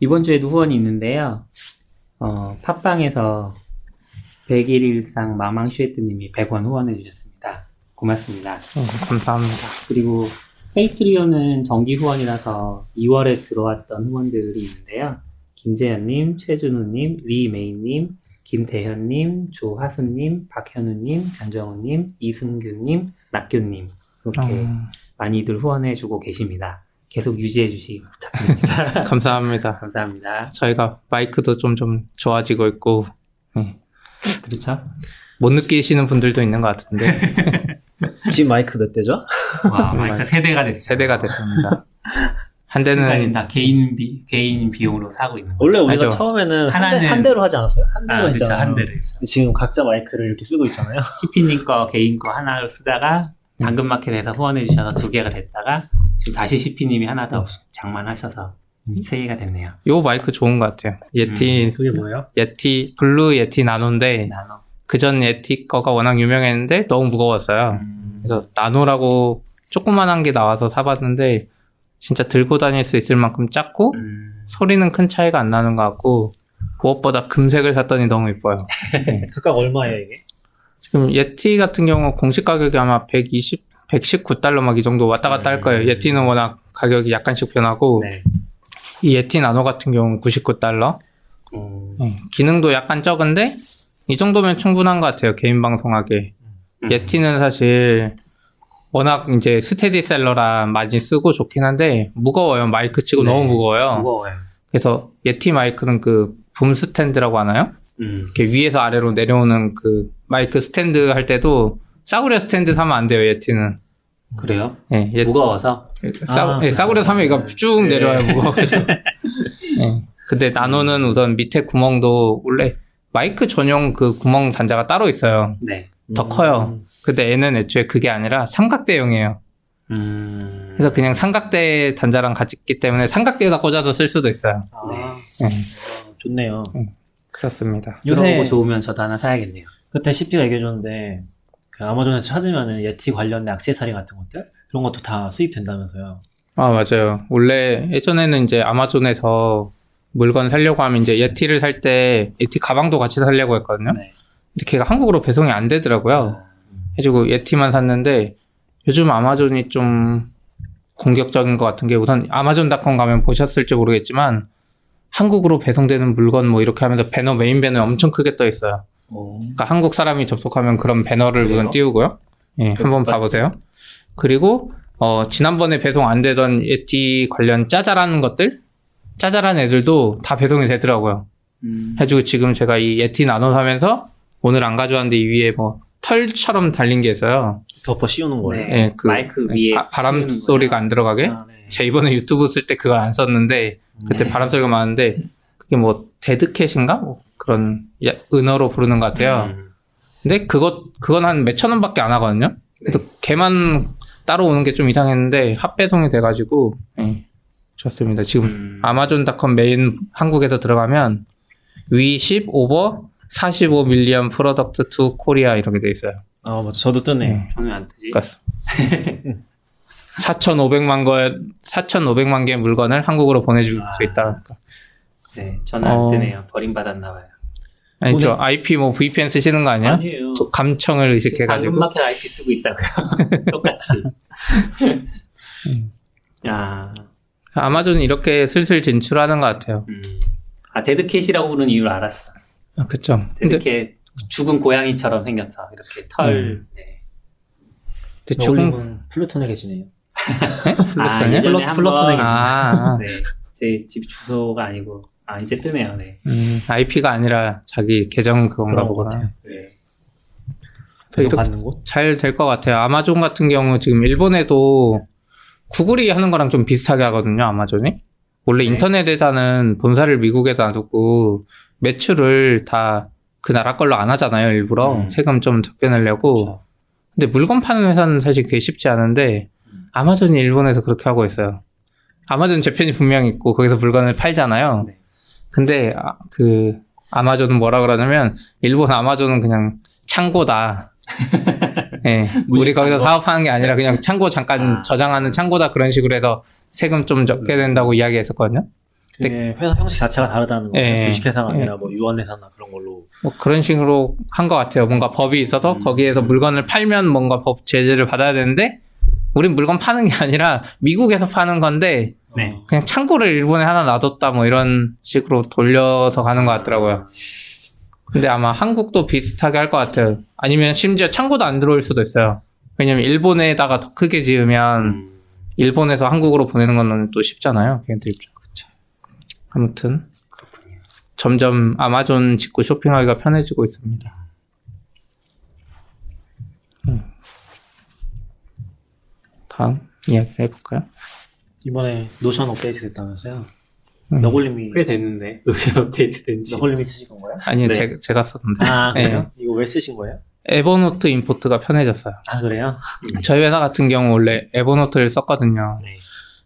이번 주에도 후원이 있는데요. 어, 팟빵에서 101일상 마망 슈에트님이 100원 후원해 주셨습니다. 고맙습니다. 음, 감사합니다. 그리고 Patreon은 정기 후원이라서 2월에 들어왔던 후원들이 있는데요. 김재현님, 최준우님, 리메이님, 김대현님, 조하수님, 박현우님, 변정우님, 이승규님, 낙규님 이렇게 음, 많이들 후원해주고 계십니다. 계속 유지해 주시기 부탁드립니다. 감사합니다. 감사합니다. 저희가 마이크도 좀 좀 좋아지고 있고 네. 그렇죠? 못 느끼시는 분들도 있는 것 같은데 지금 마이크 몇 대죠? 와, 마이크 세 대가 됐어요. 세 대가 됐습니다. 한 대는 다 개인 비, 개인 비용으로 사고 있는 거죠. 원래 우리가 알죠. 처음에는 한, 하나는- 대, 한 대로 하지 않았어요? 한 대로 아, 그렇죠. 했잖아요. 한 대를 했죠. 지금 각자 마이크를 이렇게 쓰고 있잖아요. CP님 거 개인 거 하나로 쓰다가 당근마켓에서 후원해 주셔서 두 개가 됐다가 지금 다시 CP님이 하나 더 장만하셔서 세 개가 됐네요. 요 마이크 좋은 것 같아요. 예티 그게 뭐예요? 예티 블루 예티 나노인데 나노. 그전 예티 거가 워낙 유명했는데 너무 무거웠어요. 음, 그래서 나노라고 조그만한 게 나와서 사봤는데 진짜 들고 다닐 수 있을 만큼 작고 음, 소리는 큰 차이가 안 나는 것 같고 무엇보다 금색을 샀더니 너무 이뻐요. 각각 얼마예요 이게? 지금 예티 같은 경우 공식 가격이 아마 120, 119달러 막 이 정도 왔다 갔다 할 거예요. 예티는 워낙 가격이 약간씩 변하고 네. 이 예티 나노 같은 경우는 99달러. 음, 기능도 약간 적은데 이 정도면 충분한 것 같아요. 개인 방송하게. 음. 예티는 사실 워낙 이제 스테디셀러라 많이 쓰고 좋긴 한데 무거워요. 마이크 치고 네, 너무 무거워요. 무거워요. 그래서 예티 마이크는 그 붐 스탠드라고 하나요? 음, 이렇게 위에서 아래로 내려오는 그 마이크 스탠드 할 때도 싸구려 스탠드 사면 안 돼요. 예티는. 그래요? 예, 예, 무거워서 싸, 아, 예, 싸구려 사면 이거 쭉 네. 내려와요. 무거워서. 예. 근데 나노는 우선 밑에 구멍도 원래 마이크 전용 그 구멍 단자가 따로 있어요. 네. 더 커요. 근데 얘는 애초에 그게 아니라 삼각대용이에요. 음, 그래서 그냥 삼각대 단자랑 같이 있기 때문에 삼각대에다 꽂아서 쓸 수도 있어요. 아, 네. 예, 어, 좋네요. 그렇습니다. 요새 좋으면 저도 하나 사야겠네요. 그때 CP가 얘기해줬는데 그 아마존에서 찾으면은 예티 관련된 액세서리 같은 것들 그런 것도 다 수입된다면서요. 아, 맞아요. 원래 예전에는 이제 아마존에서 물건 살려고 하면 이제 예티를 살 때 예티 가방도 같이 살려고 했거든요. 네. 근데 걔가 한국으로 배송이 안 되더라고요. 해주고 예티만 샀는데 요즘 아마존이 좀 공격적인 것 같은 게 우선 아마존닷컴 가면 보셨을지 모르겠지만 한국으로 배송되는 물건 뭐 이렇게 하면서 배너 메인 배너 엄청 크게 떠 있어요. 오. 그러니까 한국 사람이 접속하면 그런 배너를 그래요? 우선 띄우고요. 예, 한번. 봐보세요. 그리고 어, 지난번에 배송 안 되던 예티 관련 짜잘한 것들, 짜잘한 애들도 다 배송이 되더라고요. 음, 해주고 지금 제가 이 예티 나눠 사면서 오늘 안 가져왔는데 이 위에 뭐 털처럼 달린 게 있어요. 덮어 씌우는 거예요. 네. 예, 그 마이크 위에 바, 람 쓰는 소리가 안 들어가게. 아, 네. 제 이번에 유튜브 쓸 때 그걸 안 썼는데 그때 네. 바람 소리가 많은데 그게 뭐 dead cat인가 뭐 그런 야- 은어로 부르는 것 같아요. 음, 근데 그것 그건 한 몇천 원밖에 안 하거든요. 그래도 걔만 따로 오는 게 좀 이상했는데 합배송이 돼가지고 예, 좋습니다. 지금 음, 아마존.com 메인 한국에서 들어가면 We ship over 45 million product to Korea 이렇게 돼 있어요. 아 맞아. 저도 뜨네요. 네. 저는 안 뜨지. 그러니까 4,500만 거 4,500만 개의 물건을 한국으로 보내줄 아. 수 있다. 그러니까. 네, 저는 안 어. 뜨네요. 버림받았나 봐요. 아니 저 오늘- IP 뭐 VPN 쓰시는 거 아니야? 아니에요. 또 감청을 의식해가지고 당근마켓 IP 쓰고 있다고요. 똑같이. 음. 야, 아마존 이렇게 슬슬 진출하는 것 같아요. 음. 아 dead cat이라고 부르는 이유를 알았어. 아, 그쵸. 근데, dead cat 죽은 고양이처럼 생겼어. 이렇게 털. 네. 근데 주근 플러튼에 계시네요. 네? 아? 예전에 플러- 플러튼에 한번 아, 네, 제 집 주소가 아니고 아 이제 뜨네요. 네. 음, IP가 아니라 자기 계정 그건가 보구나. 네. 그래서 이렇게 받는 곳? 잘될 것 같아요. 아마존 같은 경우 지금 일본에도 구글이 하는 거랑 좀 비슷하게 하거든요. 아마존이. 원래 네. 인터넷 회사는 본사를 미국에다 놔두고 매출을 다 그 나라 걸로 안 하잖아요. 일부러 음. 세금 좀 적게 내려고. 그렇죠. 근데 물건 파는 회사는 사실 그게 쉽지 않은데 아마존이 일본에서 그렇게 하고 있어요. 아마존 재팬이 분명 있고 거기서 물건을 팔잖아요. 네. 근데 아, 그 아마존은 뭐라 그러냐면 일본 아마존은 그냥 창고다. 예, 우리 거기서 창고? 사업하는 게 아니라 그냥 창고 잠깐 아. 저장하는 창고다 그런 식으로 해서 세금 좀 적게 된다고 이야기했었거든요. 그게 회사 형식 자체가 다르다는 거예요. 예. 주식회사가 예. 아니라 뭐 유언회사나 그런 걸로. 뭐 그런 식으로 한 것 같아요. 뭔가 법이 있어서 음. 거기에서 물건을 팔면 뭔가 법 제재를 받아야 되는데 우린 물건 파는 게 아니라 미국에서 파는 건데 네. 어, 그냥 창고를 일본에 하나 놔뒀다 뭐 이런 식으로 돌려서 가는 것 같더라고요. 근데 아마 한국도 비슷하게 할 것 같아요. 아니면 심지어 창고도 안 들어올 수도 있어요. 왜냐면 일본에다가 더 크게 지으면 음. 일본에서 한국으로 보내는 건 또 쉽잖아요. 걔네들 입장. 아무튼 점점 아마존 직구 쇼핑하기가 편해지고 있습니다. 다음 이야기를 해볼까요? 이번에 노션 업데이트 됐다면서요? 음. 너굴님이 꽤 됐는데 의견 업데이트 된지. 너굴님이 쓰신 건가요? 아니요, 네. 제, 제가 썼는데. 아 네. 그래요? 이거 왜 쓰신 거예요? 에버노트 import가 편해졌어요. 아 그래요? 저희 회사 같은 경우 원래 에버노트를 썼거든요. 네.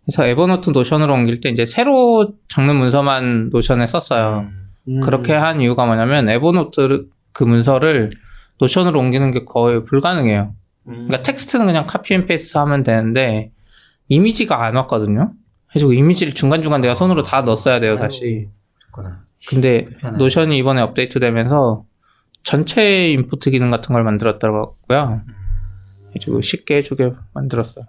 그래서 에버노트 노션으로 옮길 때 이제 새로 적는 문서만 노션에 썼어요. 음. 그렇게 한 이유가 뭐냐면 에버노트 그 문서를 노션으로 옮기는 게 거의 불가능해요. 음. 그러니까 텍스트는 그냥 copy and paste 하면 되는데 이미지가 안 왔거든요. 그래서 그 이미지를 중간중간 내가 손으로 다 넣었어야 돼요, 다시. 그렇구나. 근데 불편하네. 노션이 이번에 업데이트 되면서 전체 import 기능 같은 걸 만들었더라고요. 그래서 쉽게 해주게 만들었어요.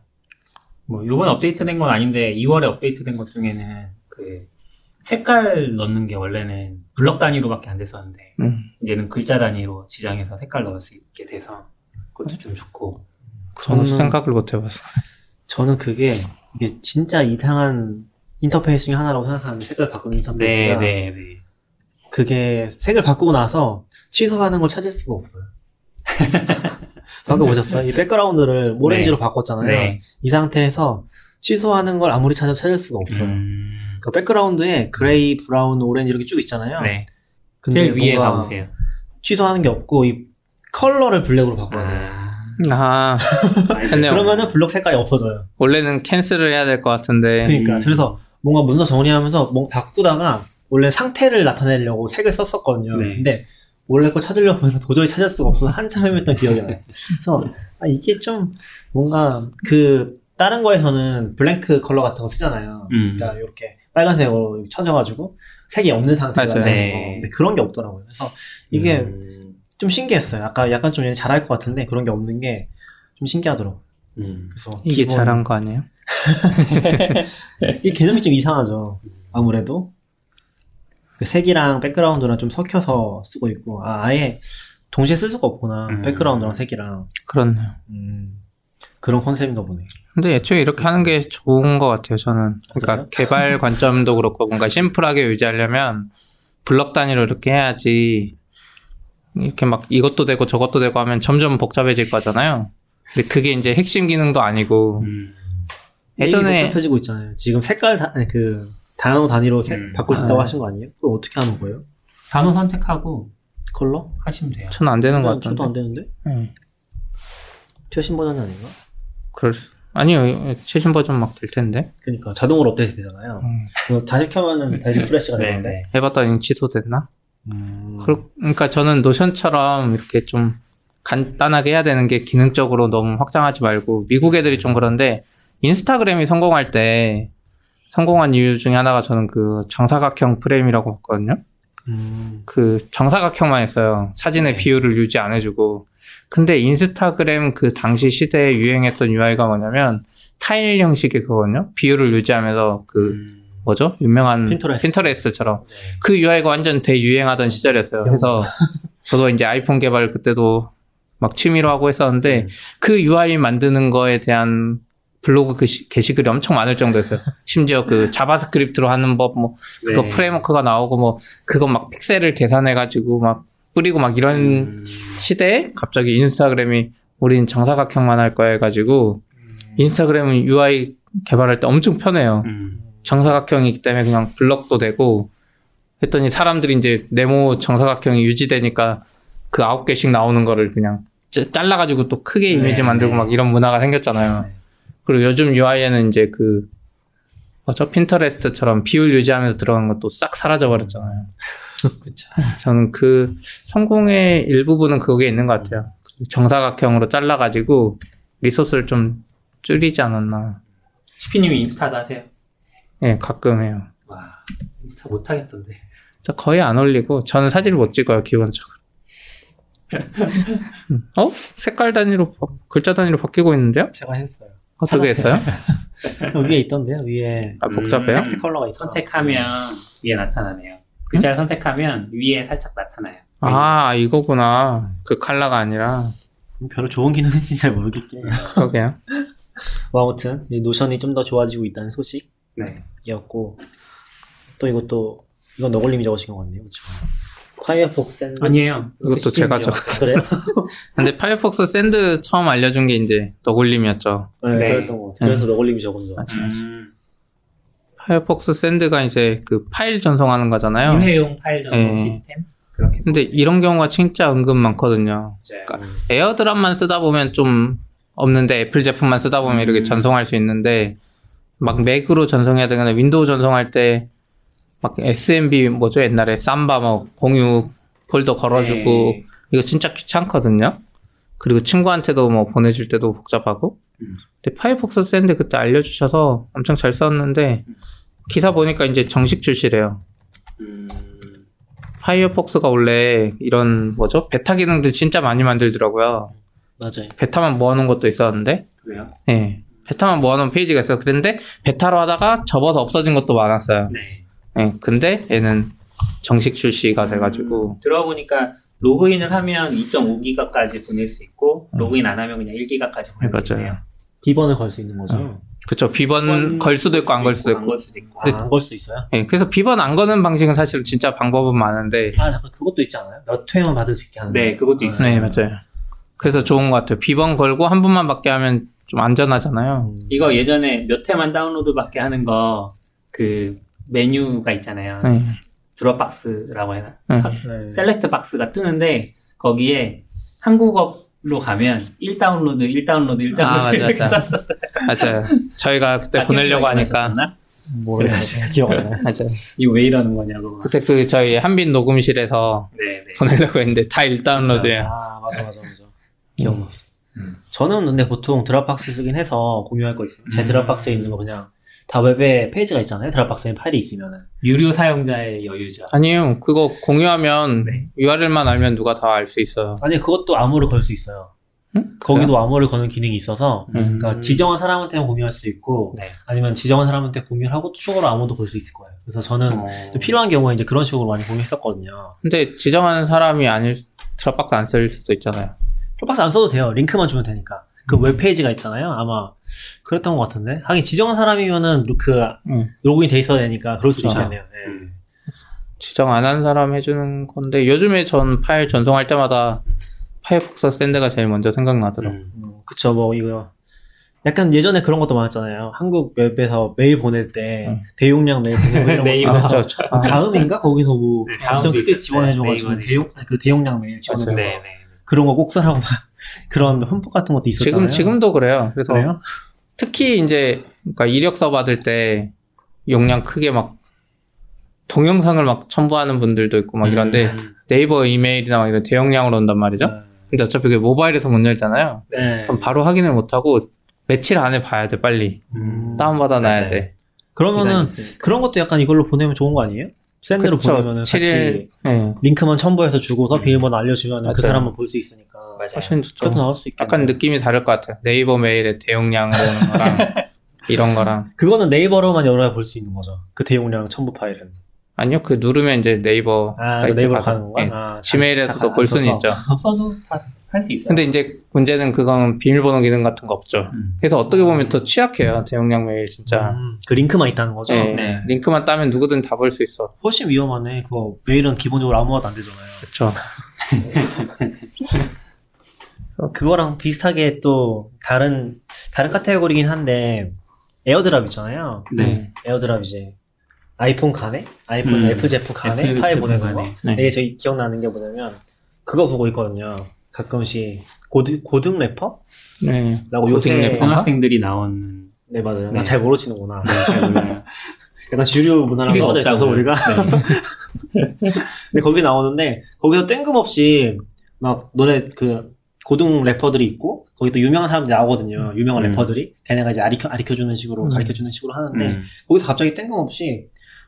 뭐 요번 업데이트된 건 아닌데 2월에 업데이트된 것 중에는 그 색깔 넣는 게 원래는 블럭 단위로밖에 안 됐었는데 음. 이제는 글자 단위로 지정해서 색깔 넣을 수 있게 돼서 그것도 좀 좋고 저는 생각을 못 해봤어요. 저는 그게 이게 진짜 이상한 인터페이스 중에 하나라고 생각하는데 색깔 바꾸는 인터페이스가 네네네 네. 그게 색을 바꾸고 나서 취소하는 걸 찾을 수가 없어요. 바꿔보셨어요? 이 background를 오렌지로 바꿨잖아요. 네. 이 상태에서 취소하는 걸 아무리 찾아 찾을 수가 없어요. 음, 그 background에 gray, brown, orange 이렇게 쭉 있잖아요. 네. 근데 제일 위에 가보세요. 취소하는 게 없고 이 컬러를 블랙으로 바꿔야 돼요. 아, 근데 그러면은 블록 색깔이 없어져요. 원래는 cancel을 해야 될 것 같은데. 그러니까 음. 그래서 뭔가 문서 정리하면서 뭔가 바꾸다가 원래 상태를 나타내려고 색을 썼었거든요. 네. 근데 원래 거 찾으려고 해서 도저히 찾을 수가 없어서 한참 헤맸던 기억이 나요. 그래서 아, 이게 좀 뭔가 그 다른 거에서는 블랭크 컬러 같은 거 쓰잖아요. 음. 그러니까 이렇게 빨간색으로 쳐져가지고 색이 없는 상태가. 되는 네. 거. 근데 그런 게 없더라고요. 그래서 이게 음, 좀 신기했어요. 아까 약간 좀 얘는 잘할 것 같은데 그런 게 없는 게 좀 신기하더라고요. 음. 그래서 이게 기본- 잘한 거 아니에요? 이 개념이 좀 이상하죠. 아무래도 그 색이랑 백그라운드랑 좀 섞여서 쓰고 있고 아, 아예 동시에 쓸 수가 없구나. 음. 백그라운드랑 색이랑 그렇네요. 음, 그런 컨셉인가 보네. 근데 애초에 이렇게 하는 게 좋은 것 같아요, 저는. 그러니까 그래요? 개발 관점도 그렇고 뭔가 심플하게 유지하려면 블럭 단위로 이렇게 해야지 이렇게 막 이것도 되고 저것도 되고 하면 점점 복잡해질 거잖아요. 근데 그게 이제 핵심 기능도 아니고 음. 예전에 복잡해지고 있잖아요. 지금 색깔 다, 아니, 그 단어 단위로 색 음. 바꿀 수 있다고 아. 하신 거 아니에요? 그거 어떻게 하는 거예요? 단어 선택하고 컬러? 하시면 돼요. 저는 안 되는 것 난 저도 안. 되는데 네. 최신 버전이 아닌가? 그럴 수 아니요 최신 버전 막 될 텐데 그러니까 자동으로 업데이트 되잖아요. 음. 그거 다시 켜면은 다 refresh가 네, 되는데. 네. 해봤더니 취소됐나? 음. 그러니까 저는 노션처럼 이렇게 좀 간단하게 해야 되는 게 기능적으로 너무 확장하지 말고 미국 애들이 좀 그런데 인스타그램이 성공할 때 성공한 이유 중에 하나가 저는 그 정사각형 프레임이라고 봤거든요. 음. 그 정사각형만 했어요. 사진의 네. 비율을 유지 안 해주고. 근데 인스타그램 그 당시 시대에 유행했던 UI가 뭐냐면 타일 형식의 그거거든요. 비율을 유지하면서 그 음. 뭐죠? 유명한 핀터레스트. 핀터레스트처럼 네. 그 UI가 완전 대유행하던 시절이었어요. 그래서 저도 이제 아이폰 개발 그때도 막 취미로 하고 했었는데 음. 그 UI 만드는 거에 대한 블로그 그 시- 게시글이 엄청 많을 정도였어요. 심지어 그 자바스크립트로 하는 법, 뭐 그거 네. 프레임워크가 나오고 뭐 그거 막 픽셀을 계산해가지고 막 뿌리고 막 이런 음. 시대에 갑자기 인스타그램이 우린 정사각형만 할 거야 해가지고 인스타그램은 UI 개발할 때 엄청 편해요. 음. 정사각형이기 때문에 그냥 블럭도 되고 했더니 사람들이 이제 네모 정사각형이 유지되니까 그 아홉 개씩 나오는 거를 그냥 짜- 잘라가지고 또 크게 이미지 네, 만들고 네. 막 이런 문화가 생겼잖아요. 네. 그리고 요즘 UI에는 이제 그 뭐죠 핀터레스트처럼 비율 유지하면서 들어간 것도 싹 사라져 버렸잖아요. 그쵸. 저는 그 성공의 일부분은 그게 있는 것 같아요. 정사각형으로 잘라가지고 리소스를 좀 줄이지 않았나. 시피님이 인스타도 하세요? 예, 가끔 해요. 와 인스타 못 하겠던데. 저 거의 안 올리고 저는 사진을 못 찍어요 기본적으로. 음. 어? 색깔 단위로 바- 글자 단위로 바뀌고 있는데요? 제가 했어요. 어떻게 했어요? 위에 있던데요. 위에 아 복잡해요? 텍스트 컬러가 있어. 선택하면 위에 나타나네요. 글자를 선택하면 위에 살짝 나타나요. 아 이거구나. 그 컬러가 아니라 별로 좋은 기능인지 잘 모르겠긴 해요. 그러게요. 뭐 아무튼 이 노션이 좀 더 좋아지고 있다는 소식 이었고 네. 또 이것도 이건 너굴님이 적으신 것 같네요. 그렇죠. 파이어폭스 Send 아니에요. 이것도 제가 적. 그래요? 근데 파이어폭스 Send 처음 알려준 게 이제 너굴님이었죠. 네, 네. 그랬던 것 같아요. 그래서 너굴님이 적은 줄. 음, 파이어폭스 Send가 이제 그 파일 전송하는 거잖아요. 일회용 파일 전송 네. 시스템 그렇게 근데 이런 경우가 진짜 은근 많거든요. 보죠. 그러니까 에어드랍만 쓰다 보면 좀 없는데 애플 제품만 쓰다 보면 이렇게 음. 전송할 수 있는데 막 맥으로 전송해야 되거나 윈도우 전송할 때 막 SMB 뭐죠 옛날에 삼바 뭐 공유 폴더 걸어주고 네. 이거 진짜 귀찮거든요. 그리고 친구한테도 뭐 보내줄 때도 복잡하고. 음. 근데 파이어폭스 샌드 그때 알려주셔서 엄청 잘 썼는데 기사 보니까 이제 정식 출시래요. 음, 파이어폭스가 원래 이런 뭐죠 베타 기능들 진짜 많이 만들더라고요. 맞아요. 베타만 모아놓은 것도 있었는데, 그래요? 예. 베타만 모아놓은 페이지가 있어요. 그런데 베타로 하다가 접어서 없어진 것도 많았어요. 네. 예. 근데 얘는 정식 출시가 돼가지고, 음, 들어보니까 로그인을 하면 2.5기가까지 보낼 수 있고 로그인 안 하면 그냥 1기가까지 보낼 수 맞아요. 있네요. 비번을 걸 수 있는 거죠. 그쵸. 비번 비번 걸 수도 있고 안 걸 수도 있고. 안걸 수도 있고. 아, 안걸 수도 있어요? 예. 그래서 비번 안 거는 방식은 사실 진짜 방법은 많은데, 아, 잠깐 그것도 있지 않아요? 몇 회만 받을 수 있게 하는. 네, 그것도 아, 있어요. 네, 맞아요. 그래서 좋은 것 같아요. 비번 걸고 한 번만 받게 하면 좀 안전하잖아요. 음. 이거 예전에 몇 회만 다운로드 받게 하는 거 그 메뉴가 있잖아요. 네. 드롭박스라고 해나? 네. 네. select box가 뜨는데 거기에 한국어로 가면 1 다운로드, 1 다운로드, 1 아, 다운로드 맞아, 이렇게 맞아. 떴었어요. 맞아요. 저희가 그때 아, 보내려고 하니까. 모르겠어요. 제가 기억 안 나요. 맞아요. 이거 왜 이러는 거냐고. 그때 그 저희 한빈 녹음실에서 네, 네. 보내려고 했는데 다 1 다운로드예요. 아, 맞아, 맞아, 맞아. 기억났어. 음. 저는 근데 보통 드랍박스 쓰긴 해서 공유할 거 있어요. 제 음. 드랍박스에 있는 거 그냥 다 웹에 페이지가 있잖아요. 드랍박스에 파일이 있으면은. 유료 사용자의 여유죠. 아니요, 그거 공유하면 네. URL만 알면 누가 다 알 수 있어요. 아니, 그것도 암호를 걸 수 있어요. 응? 거기도 암호를 거는 기능이 있어서, 음. 그러니까 지정한 사람한테만 공유할 수도 있고, 네. 아니면 지정한 사람한테 공유를 하고 추가로 암호도 걸 수 있을 거예요. 그래서 저는 어. 좀 필요한 경우에 이제 그런 식으로 많이 공유했었거든요. 근데 지정하는 사람이 아닐 드랍박스 안 쓸 수도 있잖아요. 드랍박스 안 써도 돼요. 링크만 주면 되니까. 그 웹페이지가 있잖아요. 아마 그랬던 것 같은데. 하긴 지정한 사람이면은 그 응. 로그인 돼 있어야 되니까 그럴 수도 그렇죠. 있겠네요. 네. 음. 지정 안 한 사람 해주는 건데 요즘에 전 파일 전송할 때마다 파이어폭스 샌드가 제일 먼저 생각나더라고요. 음. 음, 그쵸, 뭐, 이거. 약간 예전에 그런 것도 많았잖아요. 한국 웹에서 메일 보낼 때 응. 대용량 메일 보내고. 거. 아, 그렇죠. 다음인가? 거기서 뭐 네, 엄청 크게. 지원해줘가지고 네이버는 대용, 그 대용량 메일 지원해줘. 네, 네. 그런 거 꼭 쓰라고 막 그런 흠뻑 같은 것도 있었잖아요. 지금 지금도 그래요. 그래서 그래요? 특히 이제 그러니까 이력서 받을 때 용량 크게 막 동영상을 막 첨부하는 분들도 있고 막 이런데 음. 네이버 이메일이나 막 이런 대용량으로 온단 말이죠. 근데 어차피 그게 모바일에서 못 열잖아요. 네. 그럼 바로 확인을 못 하고 며칠 안에 봐야 돼 빨리 음. 다운 받아 놔야 맞아요. 돼. 그러면은 그런 것도 약간 이걸로 보내면 좋은 거 아니에요? 샌드로 그쵸. 보내면은 같이 7일 예. 링크만 첨부해서 주고서 비밀번호 알려주면 그. 사람만 볼수 있으니까. 맞아요. 훨씬 좋죠. 그것도 나올 수 있겠네. 약간 느낌이 다를 것 같아요. 네이버 메일의 대용량으로 오는 거랑 이런 거랑 그거는 네이버로만 열어야 볼 수 있는 거죠. 그 대용량 첨부 파일은. 아니요 그 누르면 이제 네이버 아, 그 가서, 가는 건가? 예. 아, 지메일에서도 잘- 볼 수는 잘 있죠. 없어도 다 할 수 있어요. 근데 이제 문제는 그건 비밀번호 기능 같은 거 없죠. 음. 그래서 어떻게 보면 더 취약해요. 대용량 메일 진짜. 음, 그 링크만 있다는 거죠? 예, 네. 링크만 따면 누구든 다 볼 수 있어. 훨씬 위험하네. 그거 메일은 기본적으로 아무것도 안 되잖아요. 그렇죠. 그거랑 비슷하게 또 다른 다른 카테고리긴 한데 에어드랍 있잖아요. 네. 에어드랍 이제 아이폰 간에 아이폰 음. 애플 제품 간에 파일 보내는 거. 네. 이게 저기 기억나는 게 뭐냐면 그거 보고 있거든요. 가끔씩 고등 고등 래퍼라고 네. 요새 고등 래퍼? 고등학생들이 나온 네 맞아요. 네. 아, 잘 모르시는구나. 잘 몰라요. 약간 주류 문화랑 떨어져 있어서. 우리가. 네. 근데 거기 나오는데 거기서 뜬금없이 막 노래 그 고등 래퍼들이 있고 거기 또 유명한 사람들이 나오거든요. 유명한 음. 래퍼들이 걔네가 이제 아리켜 아리켜주는 식으로 음. 가르쳐주는 식으로 하는데 음. 거기서 갑자기 뜬금없이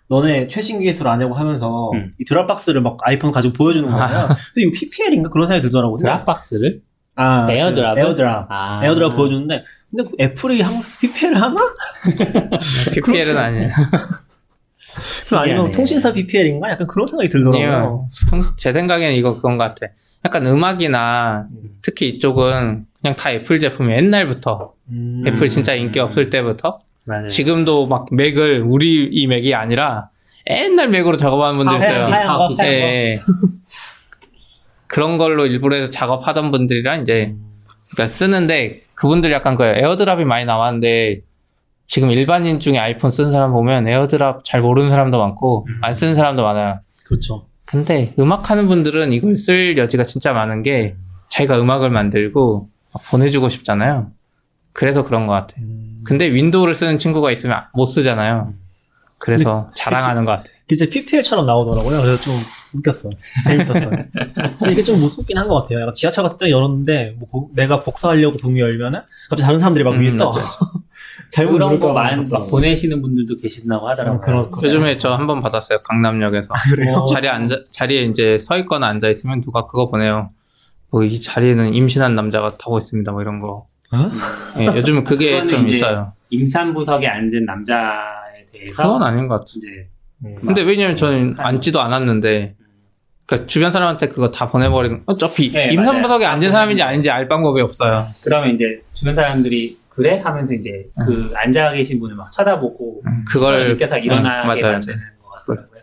너네 최신 기술 아냐고 하면서 음. 이 드랍박스를 막 아이폰 가지고 보여주는 거예요. 근데 이거 PPL인가 그런 생각이 들더라고요. 드랍박스를? 아, 에어드랍? 그 에어드랍. 아. 에어드랍 보여주는데 근데 그 애플이 한국에서 PPL을 하나? PPL은 아니에요. 그럼 아니면. 통신사 PPL인가? 약간 그런 생각이 들더라고요. 아니요. 통- 제 생각에는 이거 그건 것 같아. 약간 음악이나 특히 이쪽은 그냥 다 애플 제품이 옛날부터 음. 애플 진짜 인기 없을 때부터 맞아요. 지금도 막 맥을 우리 이 맥이 아니라 옛날 맥으로 작업하는 분들 아, 있어요. 하얀 거, 아, 하얀 예, 예. 그런 걸로 일부러 해서 작업하던 분들이랑 이제 그러니까 쓰는데 그분들 약간 그 에어드랍이 많이 나왔는데 지금 일반인 중에 아이폰 쓰는 사람 보면 에어드랍 잘 모르는 사람도 많고 음. 안 쓰는 사람도 많아요. 그렇죠. 근데 음악 하는 분들은 이걸 쓸 여지가 진짜 많은 게 자기가 음악을 만들고 막 보내주고 싶잖아요. 그래서 그런 것 같아. 음. 근데 윈도우를 쓰는 친구가 있으면 못 쓰잖아요. 그래서 자랑하는 것 같아. 진짜 PPL처럼 나오더라고요. 그래서 좀 웃겼어. 재밌었어요. 근데 이게 좀 무섭긴 한 것 같아요. 약간 지하철 같은 데 열었는데 뭐 고- 내가 복사하려고 북미 열면은 갑자기 다른 사람들이 막 음, 위에 떠. 잘못 그런 거. 많이 막 보내시는 분들도 계신다고 하더라고요. 음, 그런 거. 요즘에 저 한 번 받았어요. 강남역에서. 그래요? 자리에 앉아, 자리에 이제 서 있거나 앉아 있으면 누가 그거 보내요. 뭐 이 자리에는 임신한 남자가 타고 있습니다. 뭐 이런 거. 어? 예, 요즘은 그게 좀 있어요. 임산부석에 앉은 남자에 대해서 그건 아닌 것 같아. 이제 음. 근데 왜냐면 저는 앉지도 않았는데, 그러니까 주변 사람한테 그거 다 보내버리는, 어차피 네, 임산부석에 맞아요. 앉은 사람인지 아닌지 알 방법이 없어요. 그러면 이제 주변 사람들이 그래 하면서 이제 그 앉아 계신 분을 막 쳐다보고 음, 그걸 느껴서 일어나게 음. 만드는 것 같더라고요.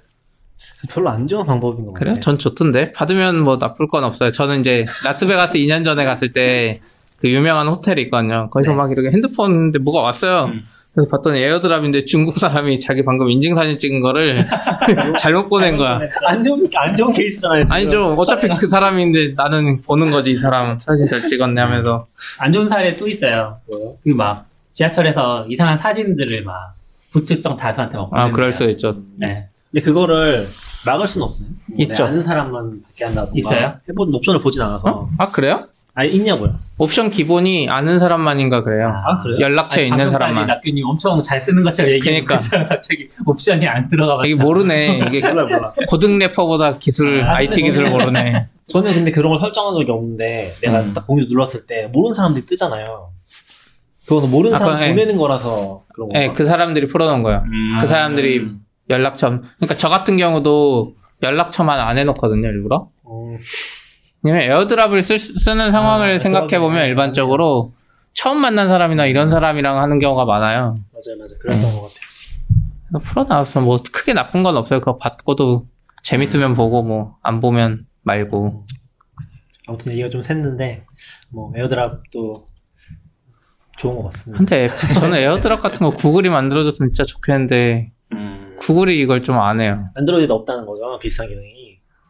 별로 안 좋은 방법인 것 같아요. 그래요? 전 좋던데 받으면 뭐 나쁠 건 없어요. 저는 이제 라스베가스 2년 전에 갔을 때 그 유명한 호텔이 있거든요. 거기서 네. 막 이렇게 핸드폰인데 뭐가 왔어요. 음. 그래서 봤더니 에어드랍인데 중국 사람이 자기 방금 인증 사진 찍은 거를 잘못 보낸 거야. 안 좋은 안 좋은 케이스잖아요. 지금. 아니죠. 어차피 그 사람인데 나는 보는 거지 이 사람 사진 잘 찍었네 하면서 안 좋은 사례 또 있어요. 뭐요? 그 막 지하철에서 이상한 사진들을 막 부특정 다수한테 막 아 그럴. 수 있죠. 네. 근데 그거를 막을 수는 없어요. 뭐 있죠. 내가 아는 사람만 받게 한다던가. 있어요? 해본 옵션을 보진 않아서. 어? 아 그래요? 아니 있냐고요? 옵션 기본이 아는 사람만인가 그래요. 아 그래요? 연락처에 있는 사람만. 낙규님 엄청 잘 쓰는 것처럼 얘기했는데 그러니까. 그 갑자기 옵션이 안 들어가 이게 모르네. 이게 몰라 몰라. 고등 래퍼보다 기술 아, IT 기술 모르네. 저는 근데 그런 걸 설정한 적이 없는데 내가 음. 딱 공유 눌렀을 때 모르는 사람들이 뜨잖아요. 그거는 모르는 아, 사람 그건, 예. 보내는 거라서 그런 거. 네, 그 사람들이 풀어놓은 거예요. 음. 그 사람들이 연락처, 그러니까 저 같은 경우도 연락처만 안 해놓거든요, 일부러. 어, 왜냐면 에어드랍을 쓸, 쓰는 상황을 아, 생각해 보면 그러네. 일반적으로 처음 만난 사람이나 이런 사람이랑 하는 경우가 많아요. 맞아요 맞아요. 그랬던 것 같아요. 풀어놔서 뭐 크게 나쁜 건 없어요. 그거 받고도 재밌으면 보고 뭐 안 보면 말고. 아무튼 얘기가 좀 샜는데 뭐 에어드랍도 좋은 것 같습니다. 근데 저는 에어드랍 같은 거 구글이 만들어줬으면 진짜 좋겠는데 음. 구글이 이걸 좀 안 해요. 안드로이드도 없다는 거죠 비슷한 기능이.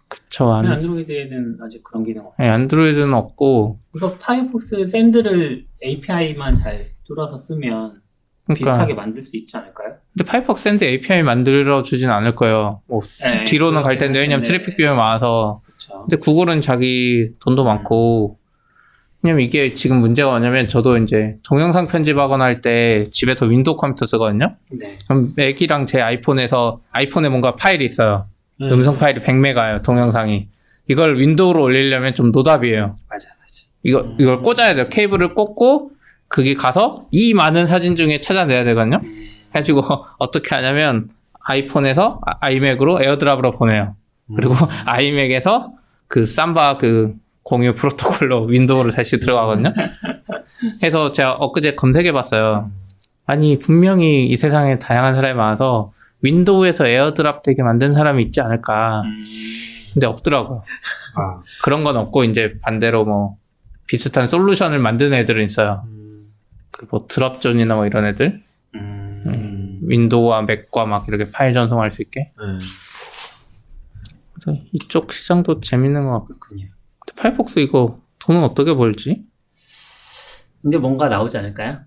그쵸, 안, 안드로이드에는 아직 그런 기능 없 네, 안드로이드는 없고. 이거 파이어폭스 샌드를 API만 잘 뚫어서 쓰면 그러니까 비슷하게 만들 수 있지 않을까요? 근데 파이어폭스 샌드 API 만들어 주진 않을 거예요. 뭐 네, 뒤로는 갈 텐데 왜냐면 네. 트래픽 비용이 많아서. 그렇죠. 근데 구글은 자기 돈도 많고. 왜냐면 이게 지금 문제가 뭐냐면 저도 이제 동영상 편집하거나 할 때 집에서 윈도우 컴퓨터 쓰거든요. 네. 그럼 맥이랑 제 아이폰에서 아이폰에 뭔가 파일이 있어요. 음. 음성 파일이 100메가예요. 동영상이. 이걸 윈도우로 올리려면 좀 노답이에요. 맞아, 맞아. 이거 이걸 꽂아야 돼요. 케이블을 꽂고 그게 가서 이 많은 사진 중에 찾아내야 되거든요. 해가지고 어떻게 하냐면 아이폰에서 아- 아이맥으로 AirDrop으로 보내요. 그리고 아이맥에서 그 Samba 그 공유 프로토콜로 윈도우를 다시 들어가거든요. 해서 제가 엊그제 검색해봤어요. 아니 분명히 이 세상에 다양한 사람이 많아서 윈도우에서 AirDrop 되게 만든 사람이 있지 않을까. 음. 근데 없더라고요. 아. 그런 건 없고 이제 반대로 뭐 비슷한 솔루션을 만드는 애들은 있어요. 음, 그뭐 Dropzone이나 뭐 이런 애들 음. 윈도우와 맥과 막 이렇게 파일 전송할 수 있게. 음. 그래서 이쪽 시장도 재밌는 것 같고. 그렇군요. 근데 파이어폭스 이거 돈은 어떻게 벌지? 이제 뭔가 나오지 않을까요?